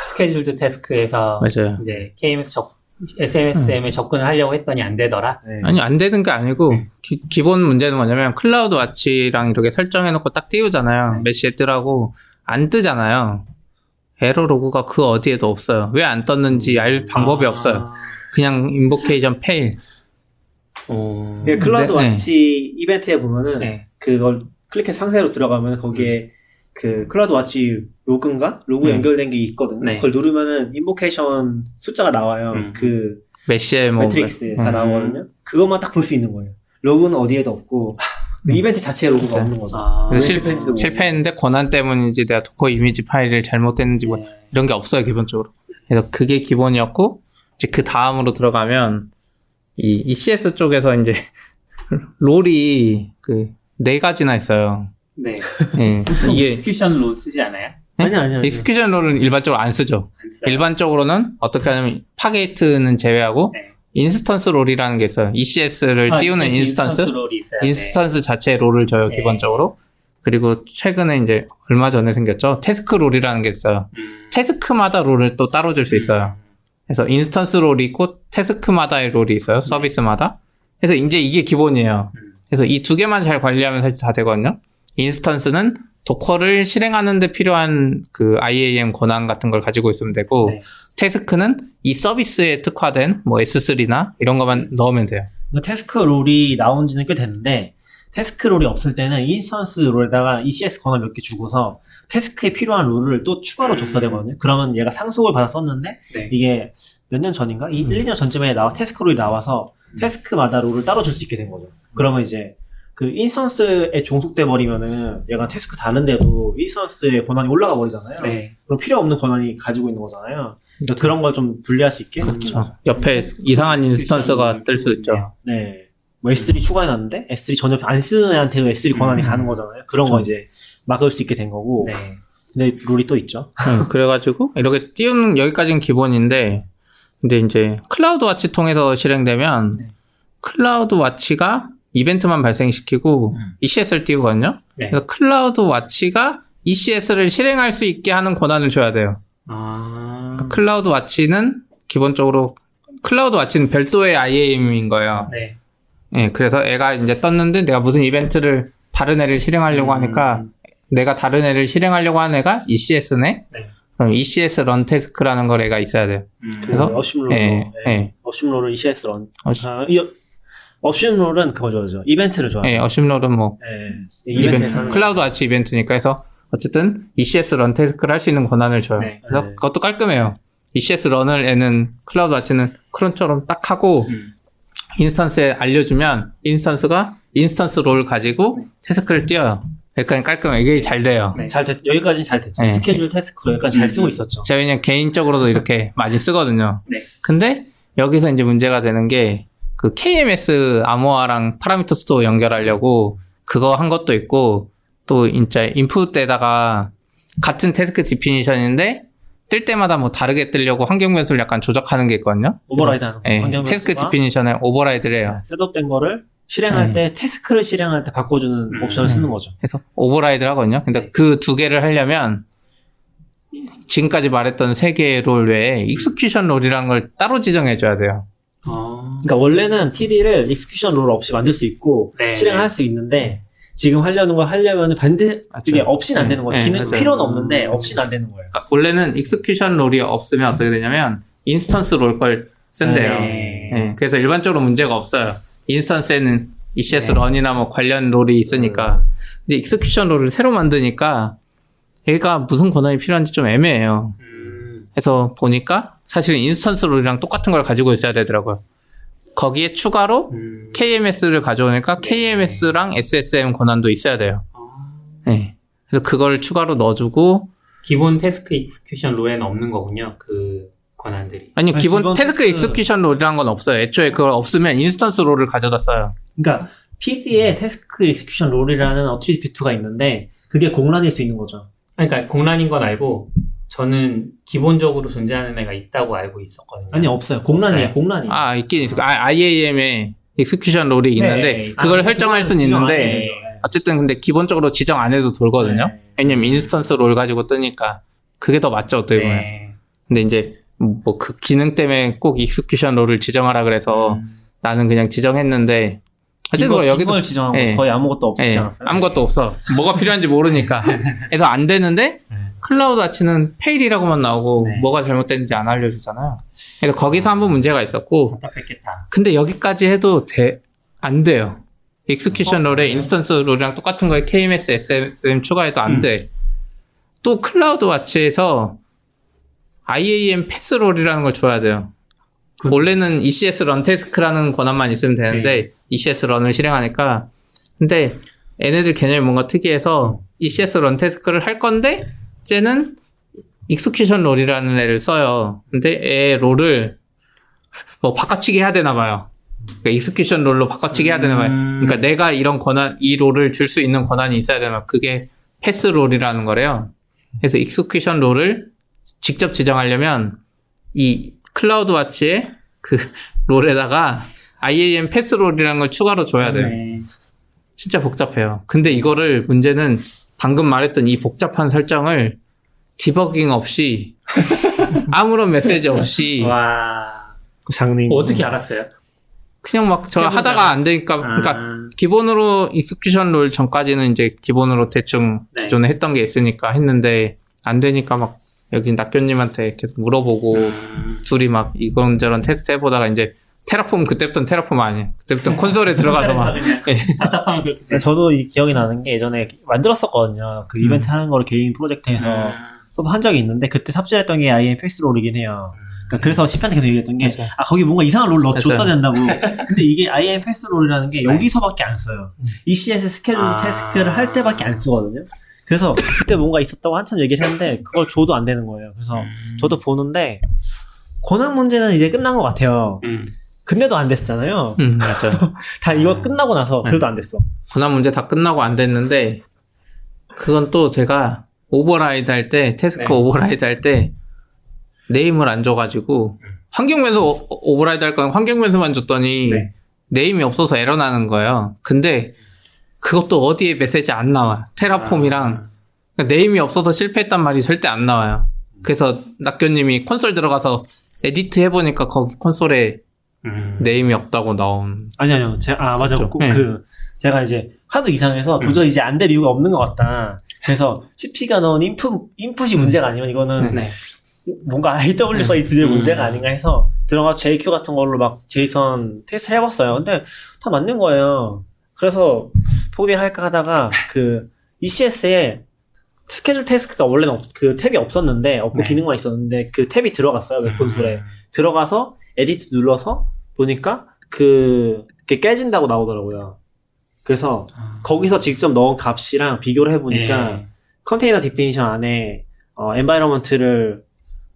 scheduled task에서 맞아요. 이제 KMS 적 SSM에 접근을 하려고 했더니 안 되더라. 네. 아니 안 되는 게 아니고 기, 본 문제는 뭐냐면 CloudWatch랑 이렇게 설정해놓고 딱 띄우잖아요. 네. 몇 시에 뜨라고 안 뜨잖아요. 에러 로그가 그 어디에도 없어요. 왜 안 떴는지 알 방법이 아. 없어요. 그냥 invocation fail. 어... 그 클라우드 네, 네. Watch event에 보면은 네. 그걸 클릭해서 상세로 들어가면 거기에 그 CloudWatch 로그인가? 로그 음. 연결된 게 있거든요. 네. 그걸 누르면은 invocation 숫자가 나와요. 음. 그 메시에 뭐 metrics가 음. 나오거든요. 그것만 딱 볼 수 있는 거예요. 로그는 어디에도 없고 그 이벤트 자체에 로그가 없는 거죠. 아, 실. 실패했는데 권한 때문인지 내가 Docker 이미지 파일을 잘못됐는지 뭐 네. 이런 게 없어요 기본적으로. 그래서 그게 기본이었고 이제 그 다음으로 들어가면 이 ECS 쪽에서 이제 role이 그 네 가지나 있어요. 네. 예. 이게 execution role 쓰지 않아요? 아니 아니 아니. execution role은 일반적으로 안 쓰죠. 안 써요? 일반적으로는 어떻게 하냐면 Fargate는 제외하고 네. instance role이라는 게 있어요. ECS를 아, 띄우는 ECS 인스턴스, 롤이 있어요. instance 자체의 role을 줘요 네. 기본적으로. 그리고 최근에 이제 얼마 전에 생겼죠. task role이라는 게 있어요. 네. 음. task마다 role을 또 따로 줄 수 있어요. 그래서 instance role이 있고 task마다의 role이 있어요. 서비스마다. 그래서 이제 이게 기본이에요. 음. 그래서 이 두 개만 잘 관리하면 사실 다 되거든요. instance는 Docker를 실행하는 데 필요한 그 IAM 권한 같은 걸 가지고 있으면 되고 네. task는 이 서비스에 특화된 뭐 S3나 이런 것만 넣으면 돼요. 그러니까 task role이 나온 지는 꽤 됐는데 task role이 없을 때는 instance role에다가 ECS 권한 몇 개 주고서 task에 필요한 role을 또 추가로 음. 줬어야 되거든요. 그러면 얘가 상속을 받아 썼는데 네. 이게 몇 년 전인가? 이 1, 2년 전쯤에 나와 task role이 나와서 task마다 role을 따로 줄 수 있게 된 거죠. 그러면 이제 그 instance에 종속돼 버리면은 얘가 task 다른데도 instance의 권한이 올라가 버리잖아요. 네. 그럼 필요 없는 권한이 가지고 있는 거잖아요. 그러니까 그런 걸 좀 분리할 수 있게. 그렇죠. 옆에 이상한 instance가 뜰 수 있죠. 네. 뭐 S3 추가해놨는데 S3 전혀 안 쓰는 애한테도 S3 권한이 음. 가는 거잖아요. 그런 거 그렇죠. 이제 막을 수 있게 된 거고. 네. 근데 role이 또 있죠. 응, 그래가지고 이렇게 띄우는 여기까지는 기본인데 근데 이제 CloudWatch 통해서 실행되면 네. CloudWatch가 이벤트만 발생시키고 음. ECS를 띄우거든요. 네. 그래서 CloudWatch가 ECS를 실행할 수 있게 하는 권한을 줘야 돼요. 아. 그러니까 CloudWatch는 기본적으로 CloudWatch는 별도의 IAM인 거예요. 네. 예, 그래서 애가 이제 떴는데 내가 무슨 이벤트를 다른 애를 실행하려고 음. 하니까 내가 다른 애를 실행하려고 하는 애가 ECS네. 네. 그럼 ECS run task라는 걸 애가 있어야 돼요. 음. 그래서 assume role로. 예, 예. 어심롤을 ECS 런. 어시- 아, 이 assume role은 그거죠. 죠 이벤트를 좋아해요. 예, assume role은 뭐 예. 이벤트, Cloud Watch 이벤트니까 해서 어쨌든 ECS run task를 할 수 있는 권한을 줘요. 네. 그래서 네. 그것도 깔끔해요. ECS run을 애는 CloudWatch는 cron처럼 딱 하고 음. instance에 알려주면 instance가 instance role 가지고 task를 띄워요. 약간 깔끔해. 이게 잘 돼요. 네. 잘 됐, 여기까지 잘 됐죠. 네. schedule task 여기까지 잘 음. 쓰고 있었죠. 제가 그냥 개인적으로도 이렇게 많이 쓰거든요. 네. 근데 여기서 이제 문제가 되는 게 그 KMS 암호화랑 Parameter Store 연결하려고 그거 한 것도 있고 또 진짜 인풋 때다가 같은 task definition인데 뜰 때마다 뭐 다르게 뜨려고 환경 변수를 약간 조작하는 게 있거든요. override 하는 거. 예, 환경 task definition에 override를 해요. setup된 거를 실행할 네. 때 task를 실행할 때 바꿔주는 음. 옵션을 쓰는 거죠. 해서 override를 하거든요. 근데 네. 그두 개를 하려면 지금까지 말했던 세 개의 role 외에 execution role이라는 걸 따로 지정해줘야 돼요. 어. 그러니까 원래는 TD를 execution role 없이 만들 수 있고 네. 실행할 수 있는데 지금 하려는 걸 하려면 반드시 이게 없이는 안 되는 거예요. 네, 기능 맞아요. 필요는 없는데 없이는 안 되는 거예요. 그러니까 원래는 execution role이 없으면 어떻게 되냐면 instance role 걸 쓴대요. 네. 네, 그래서 일반적으로 문제가 없어요. instance에는 ECS 네. run이나 뭐 관련 role이 있으니까. 근데 execution role을 새로 만드니까 얘가 무슨 권한이 필요한지 좀 애매해요. 음. 그래서 보니까 사실 instance role이랑 똑같은 걸 가지고 있어야 되더라고요. 거기에 추가로 음. KMS를 가져오니까 KMS랑 SSM 권한도 있어야 돼요. 어. 네. 그래서 그걸 추가로 넣어주고 기본 task execution role에는 없는 거군요. 그 권한들이. 아니 아니, 기본 기본 task task- execution role이라는 건 없어요. 애초에 그걸 없으면 instance role을 가져다 써요. 그러니까 TD에 task execution role이라는 attribute가 있는데 그게 공란일 수 있는 거죠. 그러니까 공란인 건 알고 저는 기본적으로 존재하는 애가 있다고 알고 있었거든요. 아니 없어요. 공란이에요. 공란이. 아 있긴 있어. 아, IAM에 execution role이 있는데 네, 그걸 아, 설정할 수는 있는데. 어쨌든 근데 기본적으로 지정 안 해도 돌거든요. 네. 왜냐면 instance role 가지고 뜨니까 그게 더 맞죠 어떻게 보면. 네. 근데 이제 뭐 그 기능 때문에 꼭 execution role을 지정하라 그래서 음. 나는 그냥 지정했는데 어쨌든 이거, 뭐 여기도 거 예. 거의 아무것도 없지 예, 않았어요? 아무것도 없어. 뭐가 필요한지 모르니까. 그래서 안 되는데 CloudWatch는 fail이라고만 나오고 네. 뭐가 잘못됐는지 안 알려주잖아요. 그래서 거기서 한번 문제가 있었고 답답했겠다. 근데 여기까지 해도 돼, 안 돼요. execution 어, role에? instance role이랑 똑같은 거에 KMS, SSM 추가해도 안 음. 돼. 또 클라우드 와치에서 IAM 패스 롤이라는 걸 줘야 돼요. 그- 원래는 ECS run task라는 권한만 있으면 되는데 ECS run을 실행하니까 근데 얘네들 개념이 뭔가 특이해서 ECS run task를 할 건데 쟤는 execution role이라는 애를 써요. 근데 애 role을 뭐 바꿔치기 해야 되나 봐요. 그러니까 execution role로 바꿔치기 해야 되나 봐요. 음. 그러니까 내가 이런 권한, 이 role을 줄 수 있는 권한이 있어야 되나 봐요. 그게 pass role이라는 거래요. 그래서 execution role을 직접 지정하려면 이 클라우드 와치의 그 롤에다가 IAM 패스 롤이라는 걸 추가로 줘야 돼요. 네. 진짜 복잡해요. 근데 이거를 문제는 방금 말했던 이 복잡한 설정을 디버깅 없이 아무런 메시지 없이 와. 그 장르인 어떻게 거. 알았어요? 그냥 막 저. 하다가 안 되니까 그러니까 아, 기본으로 execution role 전까지는 이제 기본으로 대충 네. 기존에 했던 게 있으니까 했는데 안 되니까 막 여기 낙교님한테 계속 물어보고 음. 둘이 막 이런저런 테스트 해보다가 이제 Terraform 그때부터는 Terraform 아니에요. 그때부터 콘솔에 들어가서 막 그냥 예. 답답하면 그렇게 근데 저도 이 기억이 나는 게 예전에 만들었었거든요. 그 이벤트 하는 거를 개인 프로젝트에서 음. 저도 한 적이 있는데 그때 삽질했던 게 IM 패스 롤이긴 해요. 그러니까 그래서 시간에 계속 얘기했던 게 맞아요. 아 거기 뭔가 이상한 role 넣어줬어야. 된다고. 근데 이게 IM 패스 롤이라는 게 여기서밖에 안 써요. ECS 스케줄 아. task를 할 때밖에 안 쓰거든요. 그래서 그때 뭔가 있었다고 한참 얘기를 했는데 그걸 줘도 안 되는 거예요. 그래서 음. 저도 보는데 권한 문제는 이제 끝난 것 같아요. 음. 근데도 안 됐잖아요. 음, 맞아요. 다 이거 음. 끝나고 나서 네. 그래도 안 됐어. 권한 문제 다 끝나고 안 됐는데 그건 또 제가 override 할 때 task 네. override 할 때 name을 안 줘가지고 음. 환경 변수 오- override 할 건 환경 변수만 줬더니 네. name이 없어서 에러 나는 거예요. 근데 그것도 어디에 메시지 안 나와. Terraform이랑 아. 그러니까 name이 없어서 실패했단 말이 절대 안 나와요. 그래서 낙교님이 콘솔 들어가서 edit 해보니까 거기 콘솔에 음. name이 없다고 나온. 아니 아니요. 제, 아 맞아. 그렇죠. 그, 네. 그 제가 이제 하도 이상해서 음. 도저히 이제 안 될 이유가 없는 것 같다. 그래서 CP가 넣은 인풋 인풋이 문제가 아니면 이거는 네. 뭔가 AWS side의 음. 문제가 아닌가 해서 들어가 jq 같은 걸로 막 JSON 테스트 해봤어요. 근데 다 맞는 거예요. 그래서 포기를 할까 하다가 그 ECS에 schedule task가 원래는 없- 그 탭이 없었는데 없고 네. 기능만 있었는데 그 탭이 들어갔어요 웹 콘솔에 들어가서 edit 눌러서 보니까 그 그게 깨진다고 나오더라고요. 그래서 아. 거기서 직접 넣은 값이랑 비교를 해보니까 네. container definition 안에 어, environment를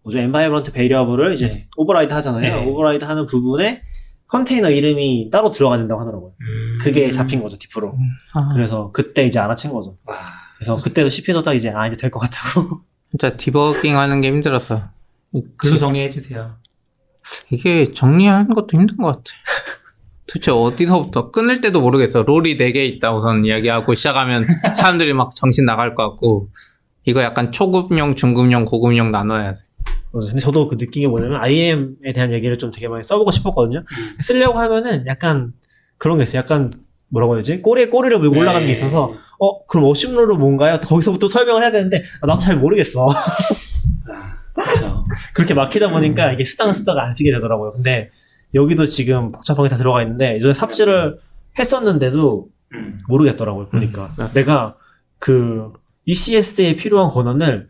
뭐죠? environment variable을 이제 네. override 하잖아요. 네. override 하는 부분에 컨테이너 이름이 따로 들어가 된다고 하더라고요. 음. 그게 잡힌 거죠, 디프로. 아, 그래서 그때 이제 알아챈 거죠. 와. 그래서 그때도 CPU 넣다가 이제 아, 이제 될 것 같다고. 진짜 디버깅 하는 게 힘들었어. 글로 정리해 주세요. 이게 정리하는 것도 힘든 것 같아. 도대체 어디서부터 끊을 때도 모르겠어. 롤이 4개 있다 우선 이야기하고 시작하면 사람들이 막 정신 나갈 것 같고 이거 약간 초급용, 중급용, 고급용 나눠야 돼. 근데 저도 그 느낀 게 뭐냐면 IAM에 대한 얘기를 좀 되게 많이 써보고 싶었거든요. 쓰려고 하면은 약간 그런 게 있어요. 약간 뭐라고 해야 되지? 꼬리에 꼬리를 물고 올라가는 게 있어서 어 그럼 어심롤은 뭔가요? 거기서부터 설명을 해야 되는데 아, 나도 잘 모르겠어. 그렇죠. 그렇게 막히다 보니까 이게 쓰다가 쓰다가 안 쓰게 되더라고요. 근데 여기도 지금 복잡하게 다 들어가 있는데 예전에 삽질을 했었는데도 음. 모르겠더라고요. 보니까 내가 그 ECS에 필요한 권한을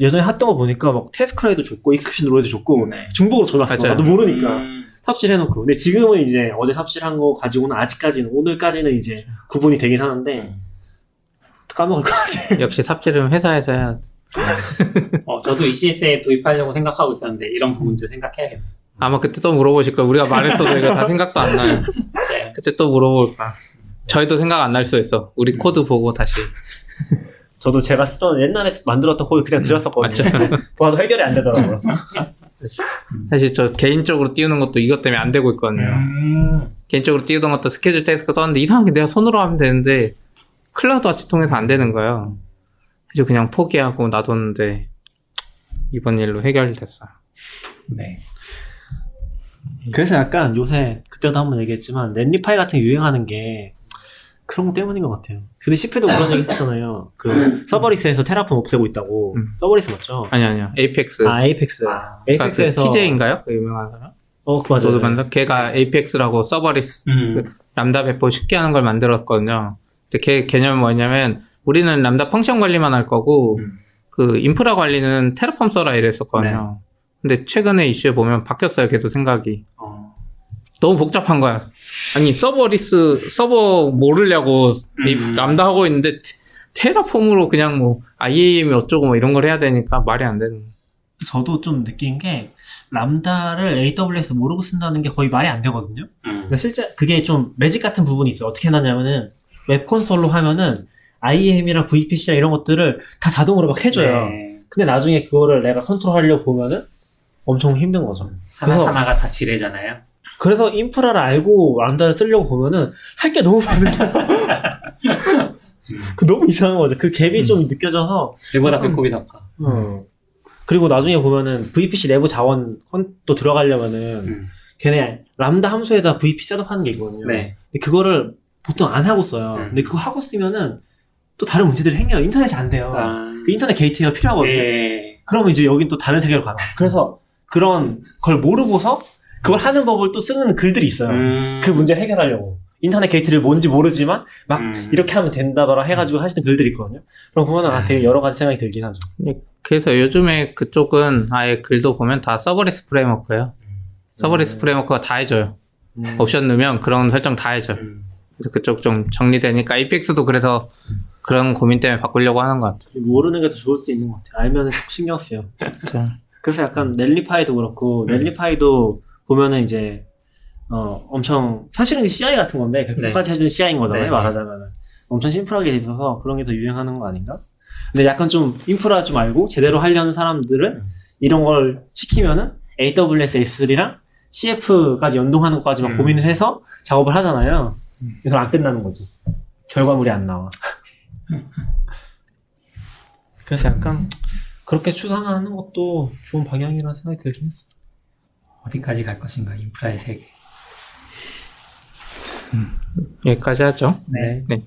예전에 했던 거 보니까 막 task role도 줬고 execution role도 줬고 네. 중복으로 적었어. 맞아요. 나도 모르니까 음. 삽질해놓고. 근데 지금은 이제 어제 삽질한 거 가지고는 아직까지는 오늘까지는 이제 구분이 되긴 하는데 까먹을 것 같아요. 역시 삽질은 회사에서 해야 돼. 어, 저도 ECS에 도입하려고 생각하고 있었는데 이런 부분도 생각해야겠네요. 아마 그때 또 물어보실 거야. 우리가 말했어도 이거 다 생각도 안 나요. 맞아요. 그때 또 물어볼 거야. 저희도 생각 안 날 수 있어. 우리 코드 보고 다시. 저도 제가 쓰던 옛날에 만들었던 코드 그냥 들였었거든요. 봐도 해결이 안 되더라고요. 사실 저 개인적으로 띄우는 것도 이것 때문에 안 되고 있거든요. 음. 개인적으로 띄우던 것도 schedule task 썼는데 이상하게 내가 손으로 하면 되는데 CloudWatch 통해서 안 되는 거예요. 그래서 그냥 포기하고 놔뒀는데 이번 일로 해결됐어. 네. 그래서 약간 요새 그때도 한번 얘기했지만 Netlify 같은 게 유행하는 게 그런 거 때문인 것 같아요. 근데 CP도 그런 얘기 했었잖아요. 그 serverless에서 Terraform 없애고 있다고. 음. serverless 맞죠? 아니 아니요. Apex. 아 Apex. 아, 그러니까 그 Apex에서 TJ인가요? 그 유명한 사람? 어, 그 맞아요. 저도 만든 걔가 Apex라고 serverless 음. 람다 배포 쉽게 하는 걸 만들었거든요. 근데 걔 개념이 뭐냐면 우리는 Lambda function 관리만 할 거고 음. 그 인프라 관리는 Terraform 써라 이랬었거든요. 근데 최근에 이슈에 보면 바뀌었어요. 걔도 생각이. 어. 너무 복잡한 거야. 아니 서버리스 서버 모르려고 이 음. 람다 하고 있는데 테- Terraform으로 그냥 뭐 IAM이 어쩌고 뭐 이런 걸 해야 되니까 말이 안 되는. 저도 좀 느낀 게 Lambda를 AWS 모르고 쓴다는 게 거의 말이 안 되거든요. 음. 그러니까 실제 그게 좀 매직 같은 부분이 있어요. 어떻게 해놨냐면은 웹 콘솔로 하면은 IAM이랑 VPC랑 이런 것들을 다 자동으로 막 해줘요. 네. 근데 나중에 그거를 내가 컨트롤하려고 보면은 엄청 힘든 거죠. 그래서- 하나하나가 다 지뢰잖아요. 그래서 인프라를 알고 Lambda를 쓰려고 보면은 할 게 너무 많은데 그 너무 이상한 거죠. 그 갭이 좀 느껴져서 배보다 배꼽이. 어. 그리고 나중에 보면은 VPC 내부 자원 컨- 또 들어가려면은 음. 걔네 람다 함수에다 VPC 셋업하는 게 있거든요. 네. 근데 그거를 보통 안 하고 써요. 음. 근데 그거 하고 쓰면은 또 다른 문제들이 생겨요. 인터넷이 안 돼요. 아. 그 internet gateway가 필요하거든요. 예. 그러면 이제 여긴 또 다른 세계로 가요. 그래서 그런 걸 모르고서 그걸 하는 법을 또 쓰는 글들이 있어요. 음. 그 문제를 해결하려고. internet gateway를 뭔지 모르지만 막 음. 이렇게 하면 된다더라 해가지고 하시는 글들이 있거든요. 그럼 보면은 아, 되게 여러 가지 생각이 들긴 하죠. 그래서 요즘에 그쪽은 아예 글도 보면 다 serverless framework예요. serverless framework가 다 해줘요. 음. 옵션 넣으면 그런 설정 다 해줘요. 음. 그래서 그쪽 좀 정리되니까 Apex도 그래서 그런 고민 때문에 바꾸려고 하는 것 같아요. 모르는 게 더 좋을 수 있는 것 같아요. 알면은 자꾸 신경 쓰여. 그래서 약간 Netlify도 그렇고 Netlify도 보면은 이제 어 엄청 사실은 CI 같은 건데 네. 백까지 해주는 CI인 거잖아요 네. 말하자면은 엄청 심플하게 돼 있어서 그런 게 더 유행하는 거 아닌가? 근데 약간 좀 인프라 좀 알고 제대로 하려는 사람들은 음. 이런 걸 시키면은 AWS S3랑 CF까지 연동하는 것까지 막 음. 고민을 해서 작업을 하잖아요. 그래서 안 끝나는 거지. 결과물이 안 나와. 그래서 약간 그렇게 추상화하는 것도 좋은 방향이라는 생각이 들긴 했어. 어디까지 갈 것인가 인프라의 세계. 여기까지 하죠. 네. 네.